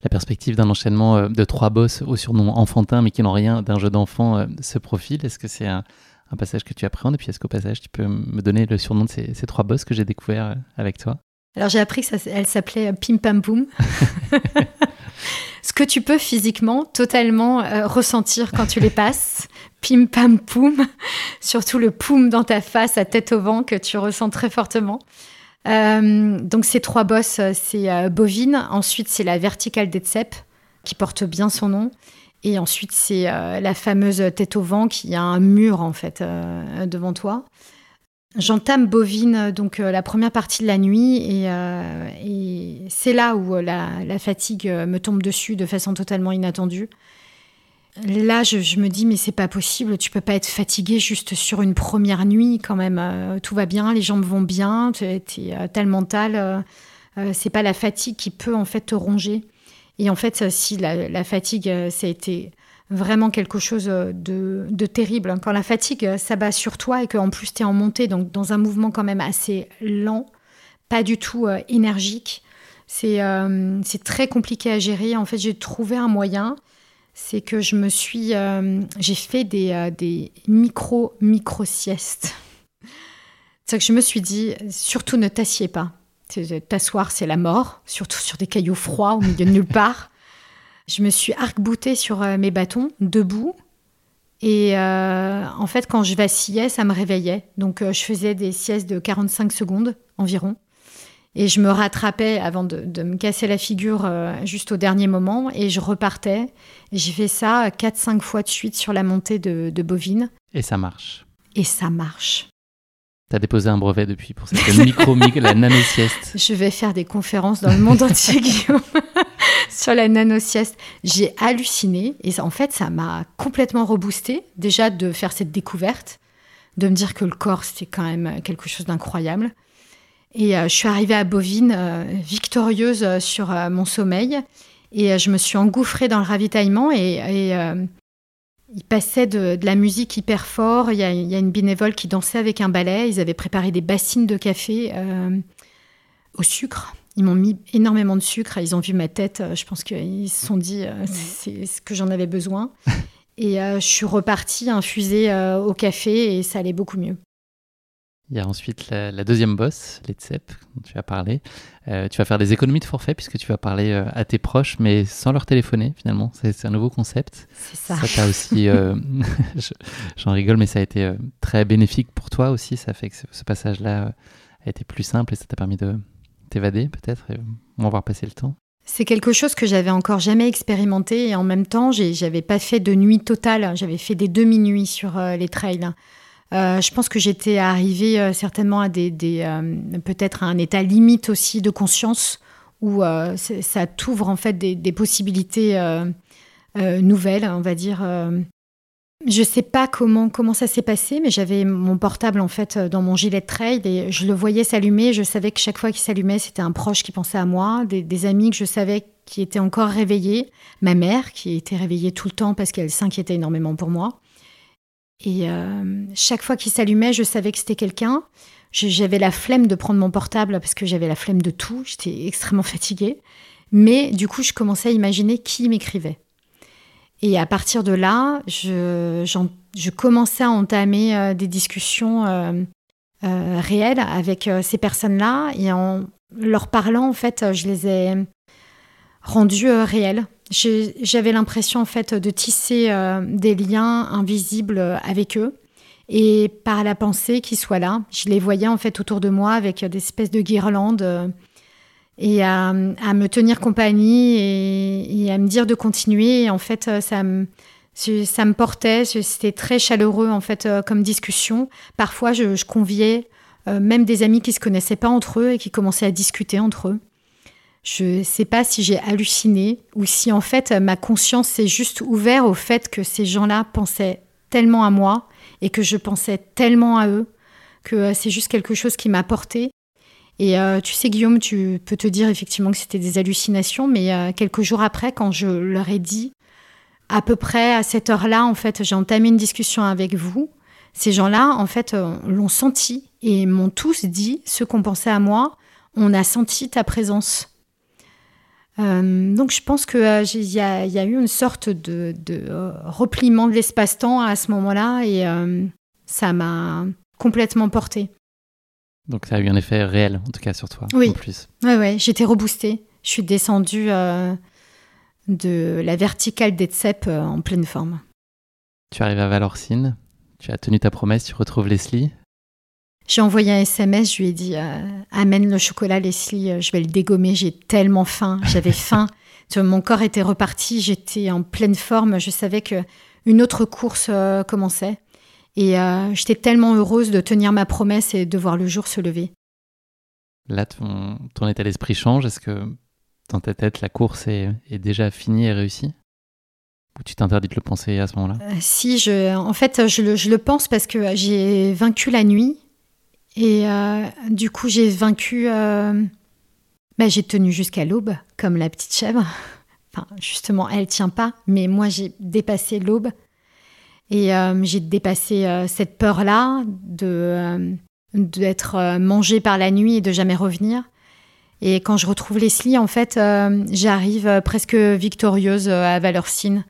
la perspective d'un enchaînement euh, de trois boss au surnom enfantin mais qui n'ont rien d'un jeu d'enfant euh, se profile Est-ce que c'est un, passage que tu appréhendes? Et puis est-ce qu'au passage tu peux me donner le surnom de ces, trois boss que j'ai découvert euh, avec toi? Alors j'ai appris qu'elle s'appelait Pim Pam Poum. Ce que tu peux physiquement totalement ressentir quand tu les passes. Pim Pam Poum. Surtout le poum dans ta face à tête au vent que tu ressens très fortement. Euh, donc ces trois bosses, euh, c'est euh, bovine, ensuite c'est la verticale d'Etsep, qui porte bien son nom, et ensuite c'est la fameuse tête au vent qui a un mur en fait devant toi. J'entame bovine donc la première partie de la nuit et, c'est là où la, fatigue me tombe dessus de façon totalement inattendue. Là, je, me dis, mais c'est pas possible, tu peux pas être fatigué juste sur une première nuit quand même. Euh, tout va bien, les jambes vont bien, tu es, euh, mental. Euh, c'est pas la fatigue qui peut en fait te ronger. Et en fait, si la, fatigue, ça a été vraiment quelque chose de, terrible. Quand la fatigue s'abat sur toi et qu'en plus tu es en montée, donc dans un mouvement quand même assez lent, pas du tout énergique, c'est très compliqué à gérer. En fait, j'ai trouvé un moyen c'est que je me suis, euh, j'ai fait des, euh, des micro micro siestes. C'est que je me suis dit, surtout ne t'assieds pas. T'asseoir, c'est la mort, surtout sur des cailloux froids au milieu de nulle part. Je me suis arc-boutée sur euh, mes bâtons, debout. Et en fait, quand je vacillais, ça me réveillait. Donc, je faisais des siestes de 45 secondes environ. Et je me rattrapais avant de, me casser la figure euh, juste au dernier moment et je repartais. J'ai fait ça 4-5 fois de suite sur la montée de, Bovine. Et ça marche. Et ça marche. Tu as déposé un brevet depuis pour cette micro, la nano-sieste. Je vais faire des conférences dans le monde entier, Guillaume, sur la nano-sieste. J'ai halluciné et en fait, ça m'a complètement reboosté déjà de faire cette découverte, de me dire que le corps, c'était quand même quelque chose d'incroyable. Et euh, je suis arrivée à Bovine euh, victorieuse euh, sur mon sommeil et je me suis engouffrée dans le ravitaillement et, il passait de, la musique hyper fort. Il y, a, il y, a, une bénévole qui dansait avec un balai. Ils avaient préparé des bassines de café au sucre. Ils m'ont mis énormément de sucre. Ils ont vu ma tête. Je pense qu'ils se sont dit euh, c'est ce que j'en avais besoin. Et euh, je suis repartie infusée au café et ça allait beaucoup mieux. Il y a ensuite la, deuxième bosse, l'ETSEP, dont tu as parlé. tu vas faire des économies de forfait puisque tu vas parler à tes proches, mais sans leur téléphoner finalement. C'est un nouveau concept. C'est ça. Ça t'a aussi, j'en rigole, mais ça a été très bénéfique pour toi aussi. Ça fait que ce passage-là a été plus simple et ça t'a permis de, t'évader peut-être et on voir passer le temps c'est quelque chose que j'avais encore jamais expérimenté et en même temps, j'avais pas fait de nuit totale. J'avais fait des demi-nuits sur euh, les trails. Euh, je pense que j'étais arrivée euh, certainement à des, peut-être à un état limite aussi de conscience où ça t'ouvre en fait des, possibilités nouvelles, on va dire. Je sais pas comment, comment ça s'est passé, mais j'avais mon portable en fait dans mon gilet de trail et je le voyais s'allumer. Je savais que chaque fois qu'il s'allumait, c'était un proche qui pensait à moi, des, amis que je savais qui étaient encore réveillés, ma mère qui était réveillée tout le temps parce qu'elle s'inquiétait énormément pour moi. Et euh, chaque fois qu'il s'allumait, je savais que c'était quelqu'un. J'avais la flemme de prendre mon portable parce que j'avais la flemme de tout. J'étais extrêmement fatiguée. Mais du coup, je commençais à imaginer qui m'écrivait. Et à partir de là, je, commençais à entamer euh, des discussions euh, réelles avec ces personnes-là. Et en leur parlant, en fait, je les ai rendues réelles. J'avais l'impression, en fait, de tisser des liens invisibles avec eux. Et par la pensée qu'ils soient là, je les voyais, en fait, autour de moi avec des espèces de guirlandes et à, me tenir compagnie et, à me dire de continuer. En fait, ça me, ça portait, c'était très chaleureux en fait euh, comme discussion. Parfois, je, conviais euh, même des amis qui se connaissaient pas entre eux et qui commençaient à discuter entre eux. Je ne sais pas si j'ai halluciné ou si en fait ma conscience s'est juste ouverte au fait que ces gens-là pensaient tellement à moi et que je pensais tellement à eux que euh, c'est juste quelque chose qui m'a porté et euh, tu sais, Guillaume, tu peux te dire effectivement que c'était des hallucinations, mais euh, quelques jours après, quand je leur ai dit, à peu près à cette heure-là, en fait, j'ai entamé une discussion avec vous. Ces gens-là, en fait, l'ont senti et m'ont tous dit, ceux qu'on pensait à moi, on a senti ta présence. Donc je pense qu'il y, y, a eu une sorte de, de repliement de l'espace-temps à ce moment-là et ça m'a complètement porté. Donc ça a eu un effet réel, en tout cas sur toi. Oui. En plus. Oui, ouais, j'étais reboostée. Je suis descendue euh, de la verticale des Tsep euh, en pleine forme. Tu arrives à Valorcine, tu as tenu ta promesse, tu retrouves Leslie. J'ai envoyé un SMS, je lui ai dit euh, Amène le chocolat, Leslie, je vais le dégommer, j'ai tellement faim. J'avais faim. Mon corps était reparti, j'étais en pleine forme, je savais que une autre course commençait. Et euh, j'étais tellement heureuse de tenir ma promesse et de voir le jour se lever. Là, ton, ton état d'esprit change. Est-ce que dans ta tête, la course est, déjà finie et réussie? Ou tu t'interdis de le penser à ce moment-là? Euh, Si, je, en fait, je le, je le pense parce que j'ai vaincu la nuit. Et euh, du coup, j'ai vaincu. Bah, j'ai tenu jusqu'à l'aube, comme la petite chèvre. Enfin, justement, elle tient pas, mais moi, j'ai dépassé l'aube. Et euh, j'ai dépassé euh, cette peur-là de euh, d'être mangée par la nuit et de jamais revenir. Et quand je retrouve Leslie, en fait, j'arrive presque victorieuse à Valorcine.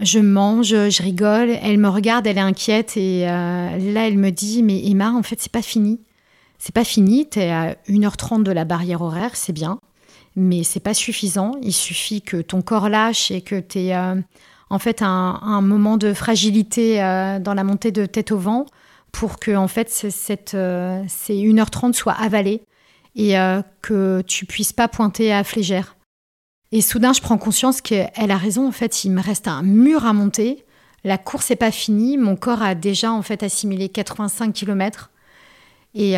Je mange, je rigole, elle me regarde, elle est inquiète et là elle me dit mais Emma, en fait c'est pas fini. C'est pas fini, tu es à 1h30 de la barrière horaire, c'est bien, mais c'est pas suffisant. Il suffit que ton corps lâche et que tu es en fait un, moment de fragilité euh, dans la montée de tête au vent pour que en fait euh, ces 1h30 soient avalées et euh, que tu puisses pas pointer à flégère. Et soudain, je prends conscience qu'elle a raison. En fait, il me reste un mur à monter. La course n'est pas finie. Mon corps a déjà en fait assimilé 85 km. Et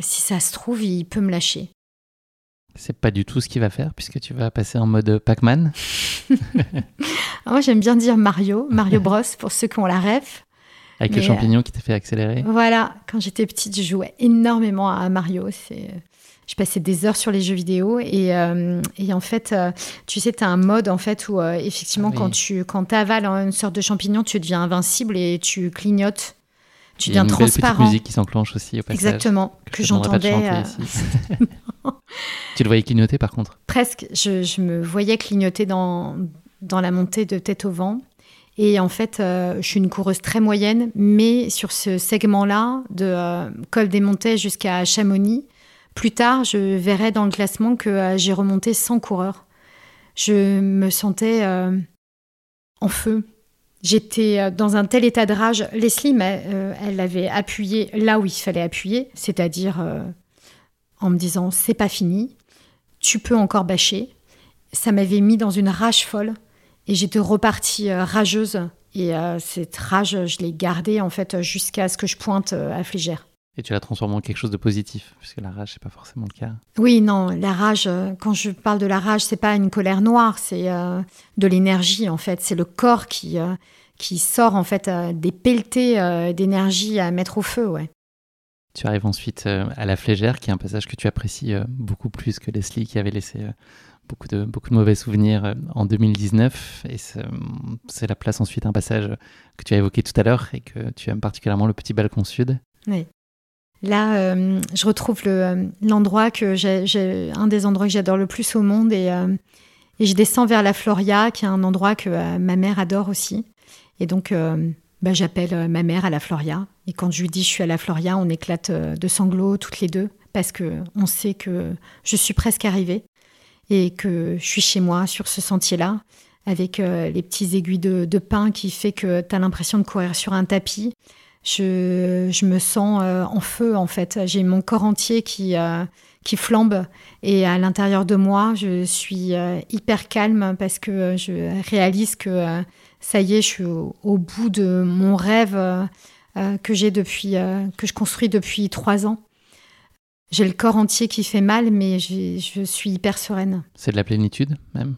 si ça se trouve, il peut me lâcher. C'est pas du tout ce qu'il va faire puisque tu vas passer en mode Pac-Man. Moi, j'aime bien dire Mario, Mario Bros pour ceux qui ont la rêve. Avec le champignon qui t'a fait accélérer. Voilà, quand j'étais petite, je jouais énormément à Mario. C'est je passais des heures sur les jeux vidéo et, euh, et en fait, euh, tu sais, tu as un mode en fait où euh, effectivement, ah quand tu quand avales une sorte de champignon, tu deviens invincible et tu clignotes. Tu deviens transparent. Il y a une petite musique qui s'enclenche aussi au passage. Exactement, que, j'entendais. tu le voyais clignoter par contre? Presque. Je, je, me voyais clignoter dans, dans la montée de tête au vent. Et en fait, je suis une coureuse très moyenne, mais sur ce segment-là, de col des Montées jusqu'à Chamonix, plus tard, je verrai dans le classement que euh, j'ai remonté 100 coureurs. Je me sentais euh, en feu. J'étais euh, dans un tel état de rage. Leslie, elle avait appuyé là où il fallait appuyer, c'est-à-dire en me disant c'est pas fini, tu peux encore bâcher. Ça m'avait mis dans une rage folle et j'étais repartie rageuse. Et cette rage, je l'ai gardée en fait jusqu'à ce que je pointe à Flégère. Et tu la transformes en quelque chose de positif, puisque la rage, c'est pas forcément le cas. Oui, non, la rage, euh, quand je parle de la rage, c'est pas une colère noire, c'est euh, de l'énergie, en fait. C'est le corps qui, euh, qui sort, en fait, des pelletés d'énergie à mettre au feu, ouais. Tu arrives ensuite à la flégère, qui est un passage que tu apprécies beaucoup plus que Leslie, qui avait laissé beaucoup, de, beaucoup de mauvais souvenirs en 2019. Et c'est la place ensuite, un passage que tu as évoqué tout à l'heure et que tu aimes particulièrement, le petit balcon sud. Oui. Là, euh, je retrouve euh, l'endroit que j'ai, un des endroits que j'adore le plus au monde et, euh, je descends vers la Floria, qui est un endroit que ma mère adore aussi. Et donc, bah, j'appelle ma mère à la Floria. Et quand je lui dis je suis à la Floria, on éclate de sanglots toutes les deux parce que on sait que je suis presque arrivée et que je suis chez moi sur ce sentier-là avec les petits aiguilles de, de pain qui fait que tu as l'impression de courir sur un tapis je, me sens euh, en feu en fait. J'ai mon corps entier qui, euh, qui flambe et à l'intérieur de moi, je suis euh, hyper calme parce que je réalise que ça y est, je suis au, bout de mon rêve que j'ai depuis, que je construis depuis trois ans. J'ai le corps entier qui fait mal, mais je suis hyper sereine. C'est de la plénitude même?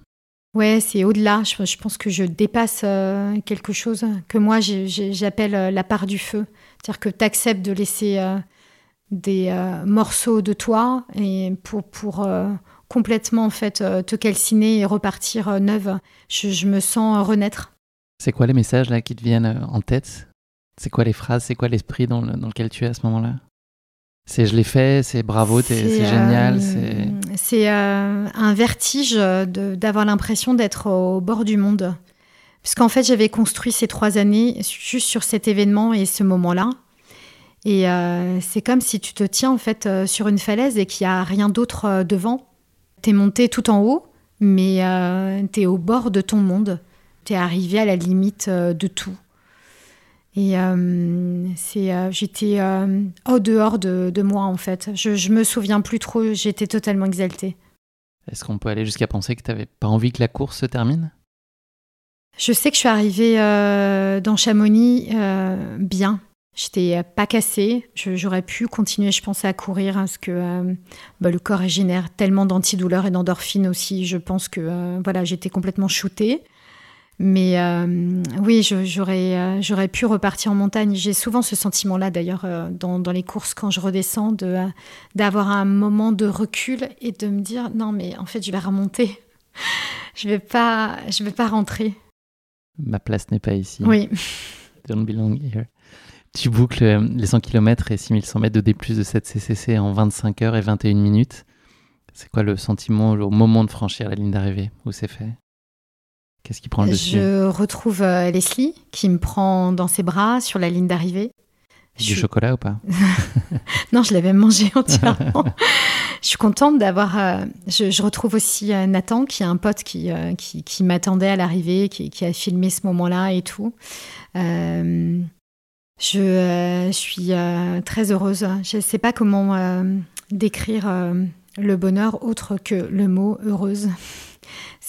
Ouais, c'est au-delà. Je, pense que je dépasse euh, quelque chose que moi j'appelle euh, la part du feu. C'est-à-dire que tu acceptes de laisser euh, des morceaux de toi et pour, pour complètement en fait te calciner et repartir neuve. Je, me sens renaître. C'est quoi les messages là qui te viennent en tête? C'est quoi les phrases? C'est quoi l'esprit dans, dans lequel tu es à ce moment-là? C'est je l'ai fait, c'est bravo, c'est génial. C'est euh, un vertige d'avoir l'impression d'être au bord du monde. Puisqu'en fait, j'avais construit ces trois années juste sur cet événement et ce moment-là. Et euh, c'est comme si tu te tiens en fait euh, sur une falaise et qu'il n'y a rien d'autre devant. Tu es monté tout en haut, mais tu es au bord de ton monde. Tu es arrivé à la limite de tout. Et euh, c'est, euh, j'étais euh, au dehors de, de, moi, en fait. Je, je me souviens plus trop, j'étais totalement exaltée. Est-ce qu'on peut aller jusqu'à penser que tu n'avais pas envie que la course se termine? Je sais que je suis arrivée dans Chamonix bien. J'étais pas cassée. j'aurais pu continuer, je pense, à courir parce que bah, le corps régénère tellement d'antidouleurs et d'endorphines aussi. Je pense que voilà, j'étais complètement shootée. Mais euh, oui, j'aurais, euh, j'aurais pu repartir en montagne. J'ai souvent ce sentiment-là, d'ailleurs, euh, dans, dans, les courses, quand je redescends, de, d'avoir un moment de recul et de me dire non, mais en fait, je vais remonter. je vais pas, je vais pas rentrer. Ma place n'est pas ici. Oui. Don't belong here. Tu boucles les 100 km et 6100 mètres de D+, de cette CCC en 25 heures et 21 minutes. C'est quoi le sentiment au moment de franchir la ligne d'arrivée? Où c'est fait? Qu'est-ce qui prend le dessus? Je retrouve euh, Leslie qui me prend dans ses bras sur la ligne d'arrivée. Du chocolat ou pas? Non, je l'avais mangé entièrement. je suis contente d'avoir. Euh, je, retrouve aussi euh, Nathan, qui est un pote qui, qui, m'attendait à l'arrivée, qui, qui, a filmé ce moment-là et tout. je suis très heureuse. Je ne sais pas comment décrire le bonheur autre que le mot heureuse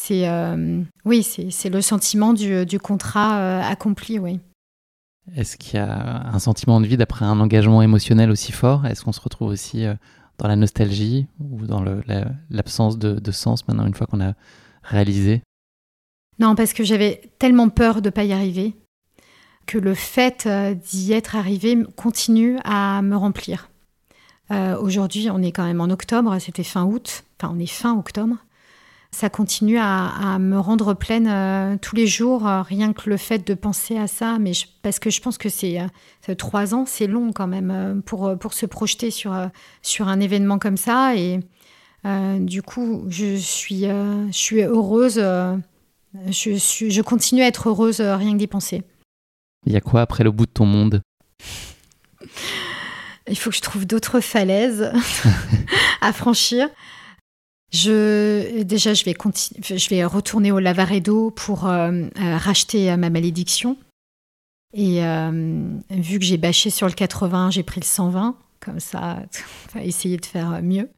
c'est euh, oui, c'est le sentiment du, du contrat euh, accompli, oui. Est-ce qu'il y a un sentiment de vide après un engagement émotionnel aussi fort? Est-ce qu'on se retrouve aussi euh, dans la nostalgie ou dans l'absence de, sens maintenant une fois qu'on a réalisé? Non, parce que j'avais tellement peur de ne pas y arriver que le fait d'y être arrivé continue à me remplir. Euh, aujourd'hui, on est quand même en octobre, c'était fin août, enfin on est fin octobre. Ça continue à, me rendre pleine euh, tous les jours, rien que le fait de penser à ça, mais parce que je pense que c'est trois ans, c'est long quand même pour, pour se projeter sur, sur un événement comme ça. Et du coup, je suis, je suis heureuse, je, suis, je continue à être heureuse rien que d'y penser. Il y a quoi après le bout de ton monde? Il faut que je trouve d'autres falaises à franchir. Je, déjà, je vais, je vais retourner au Lavaredo pour euh, euh, racheter ma malédiction. Et euh, vu que j'ai bâché sur le 80, j'ai pris le 120. Comme ça, on va essayer de faire mieux.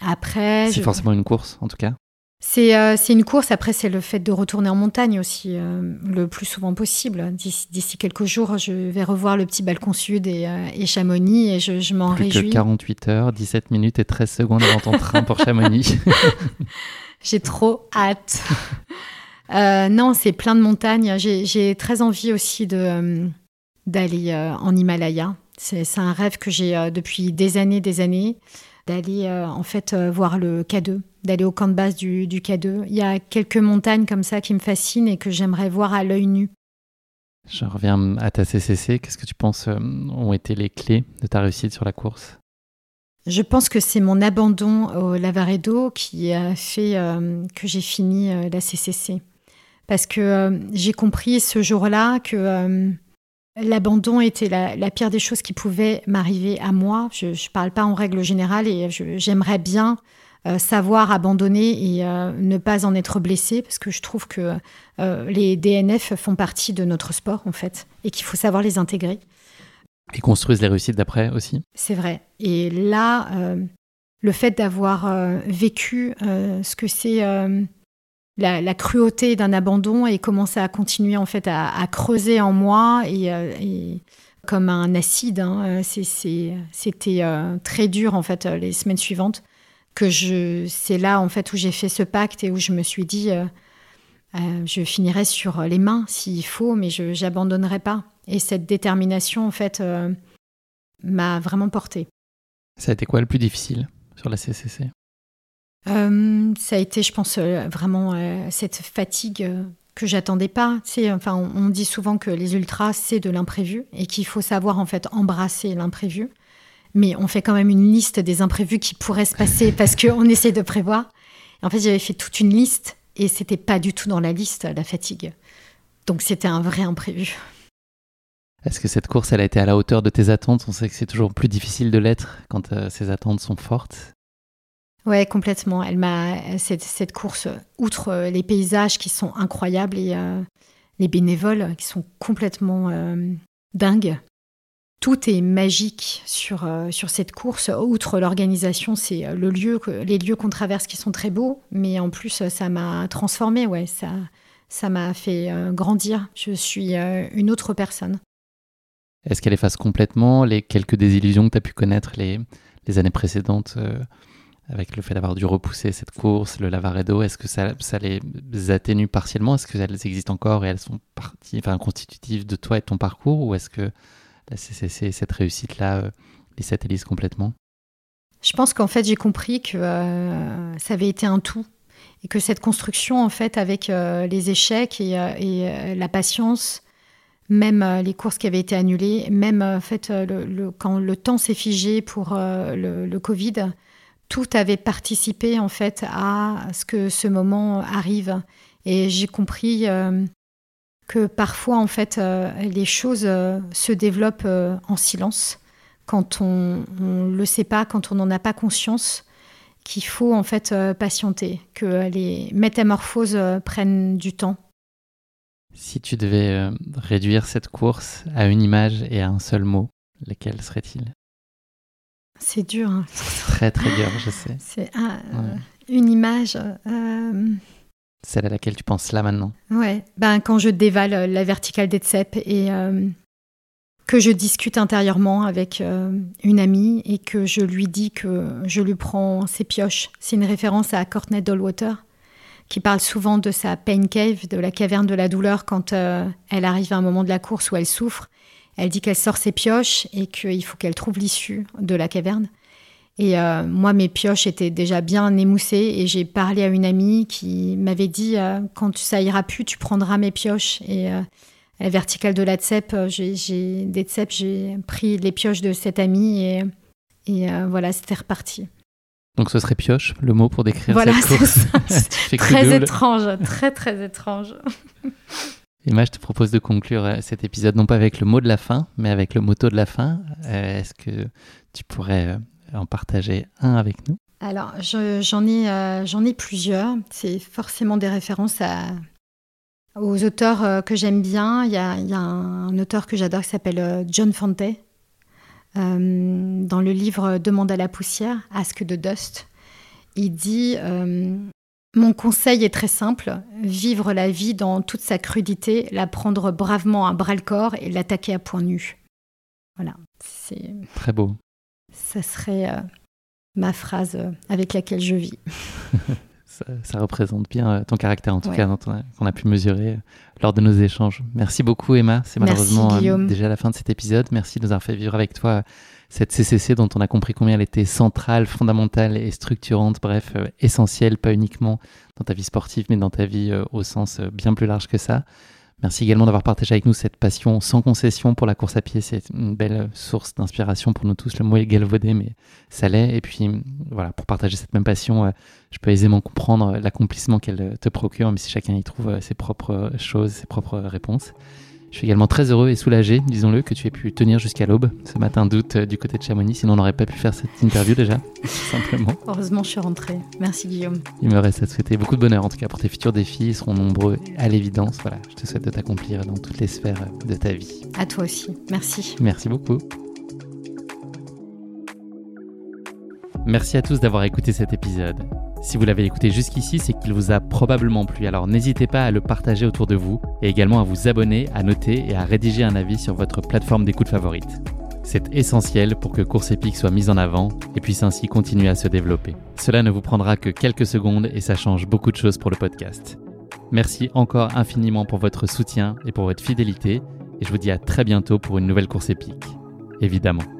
Après. C'est forcément une course, en tout cas euh, c'est une course, après c'est le fait de retourner en montagne aussi, euh, le plus souvent possible. D'ici quelques jours, je vais revoir le petit balcon sud et, euh, Chamonix et je, m'en réjouis. Que 48 heures, 17 minutes et 13 secondes avant ton train pour Chamonix. J'ai trop hâte. non, c'est plein de montagnes. J'ai très envie aussi d'aller en Himalaya. C'est un rêve que j'ai depuis des années, des années d'aller en fait voir le K2, d'aller au camp de base du, du, K2. Il y a quelques montagnes comme ça qui me fascinent et que j'aimerais voir à l'œil nu. Je reviens à ta CCC. Qu'est-ce que tu penses euh, ont été les clés de ta réussite sur la course? Je pense que c'est mon abandon au Lavaredo qui a fait que j'ai fini la CCC. Parce que j'ai compris ce jour-là que L'abandon était la, pire des choses qui pouvaient m'arriver à moi. Je ne parle pas en règle générale et j'aimerais bien euh, savoir abandonner et euh, ne pas en être blessé parce que je trouve que euh, les DNF font partie de notre sport en fait et qu'il faut savoir les intégrer. Et construisent les réussites d'après aussi? C'est vrai. Et là, le fait d'avoir vécu ce que c'est la, cruauté d'un abandon et commencer à continuer en fait à, creuser en moi et, comme un acide. Hein, c'était euh, très dur en fait les semaines suivantes que je c'est là en fait où j'ai fait ce pacte et où je me suis dit euh, je finirai sur les mains s'il faut mais je n'abandonnerai pas et cette détermination en fait m'a vraiment portée. Ça a été quoi le plus difficile sur la CCC euh, ça a été, je pense, euh, vraiment euh, cette fatigue que j'attendais pas. C'est, enfin, on, dit souvent que les ultras, c'est de l'imprévu et qu'il faut savoir en fait embrasser l'imprévu. Mais on fait quand même une liste des imprévus qui pourraient se passer parce qu'on essaie de prévoir. en fait, j'avais fait toute une liste et c'était pas du tout dans la liste, la fatigue. Donc c'était un vrai imprévu. Est-ce que cette course, elle a été à la hauteur de tes attentes? On sait que c'est toujours plus difficile de l'être quand ces attentes sont fortes. Ouais, complètement. Elle m'a cette, cette, course, outre euh, les paysages qui sont incroyables et euh, les bénévoles qui sont complètement euh, dingues. Tout est magique sur, sur cette course. Outre l'organisation, c'est le lieu, les lieux qu'on traverse qui sont très beaux, mais en plus, ça m'a transformée. Ouais, ça, ça m'a fait grandir. Je suis une autre personne. Est-ce qu'elle efface complètement les quelques désillusions que tu as pu connaître les, les années précédentes avec le fait d'avoir dû repousser cette course, le Lavaredo, est-ce que ça, ça, les atténue partiellement? Est-ce qu'elles existent encore et elles sont enfin, constitutives de toi et de ton parcours? Ou est-ce que cette réussite-là, euh, les satellise complètement Je pense qu'en fait, j'ai compris que euh, ça avait été un tout et que cette construction, en fait, avec euh, les échecs et, la patience, même les courses qui avaient été annulées, même en fait, quand le temps s'est figé pour le, Covid, tout avait participé en fait à ce que ce moment arrive. Et j'ai compris que parfois en fait euh, les choses euh, se développent en silence quand on ne le sait pas, quand on n'en a pas conscience, qu'il faut en fait patienter, que les métamorphoses prennent du temps. Si tu devais réduire cette course à une image et à un seul mot, lequel serait-il? C'est dur. Hein. Très très dur, je sais. C'est euh, une image. Euh, Celle à laquelle tu penses là maintenant. Ouais. Ben quand je dévale la verticale d'Etsep et euh, que je discute intérieurement avec euh, une amie et que je lui dis que je lui prends ses pioches. C'est une référence à Courtney Dollwater qui parle souvent de sa pain cave, de la caverne de la douleur quand euh, elle arrive à un moment de la course où elle souffre. Elle dit qu'elle sort ses pioches et qu'il faut qu'elle trouve l'issue de la caverne. Et euh, moi, mes pioches étaient déjà bien émoussées et j'ai parlé à une amie qui m'avait dit quand ça ira plus, tu prendras mes pioches. Et la verticale de la tsep, euh, j'ai des tsep, j'ai pris les pioches de cette amie et, et euh, voilà, c'était reparti. Donc ce serait pioche, le mot pour décrire voilà, cette course. Ça. très étrange, très très étrange. Et moi, je te propose de conclure euh, cet épisode non pas avec le mot de la fin, mais avec le motto de la fin. Est-ce que tu pourrais en partager un avec nous Alors, j'en ai, j'en ai plusieurs. C'est forcément des références à, aux auteurs euh, que j'aime bien, il y, a, un auteur que j'adore qui s'appelle euh, John Fante. Euh, dans le livre Demande à la poussière, Ask the Dust, il dit Mon conseil est très simple vivre la vie dans toute sa crudité, la prendre bravement à bras le corps et l'attaquer à point nu. Voilà, c'est. Très beau. Ça serait ma phrase avec laquelle je vis. ça, représente bien euh, ton caractère, en tout cas, qu'on a pu mesurer euh, lors de nos échanges. Merci beaucoup, Emma. C'est malheureusement euh, déjà la fin de cet épisode. Merci de nous avoir fait vivre avec toi cette CCC dont on a compris combien elle était centrale, fondamentale et structurante, bref, essentielle, pas uniquement dans ta vie sportive, mais dans ta vie au sens bien plus large que ça. Merci également d'avoir partagé avec nous cette passion sans concession pour la course à pied. C'est une belle source d'inspiration pour nous tous. Le mot est galvaudé, mais ça l'est. Et puis, voilà, pour partager cette même passion, euh, je peux aisément comprendre l'accomplissement qu'elle te procure, même si chacun y trouve euh, ses propres choses, ses propres réponses. Je suis également très heureux et soulagé, disons-le, que tu aies pu tenir jusqu'à l'aube ce matin d'août euh, du côté de Chamonix, sinon on n'aurait pas pu faire cette interview déjà, simplement. Heureusement, je suis rentrée. Merci Guillaume. Il me reste à te souhaiter beaucoup de bonheur en tout cas pour tes futurs défis, ils seront nombreux à l'évidence. Voilà, je te souhaite de t'accomplir dans toutes les sphères de ta vie. À toi aussi, merci. Merci beaucoup. Merci à tous d'avoir écouté cet épisode. Si vous l'avez écouté jusqu'ici, c'est qu'il vous a probablement plu, alors n'hésitez pas à le partager autour de vous et également à vous abonner, à noter et à rédiger un avis sur votre plateforme d'écoute favorite. C'est essentiel pour que Course Épique soit mise en avant et puisse ainsi continuer à se développer. Cela ne vous prendra que quelques secondes et ça change beaucoup de choses pour le podcast. Merci encore infiniment pour votre soutien et pour votre fidélité et je vous dis à très bientôt pour une nouvelle course épique. Évidemment.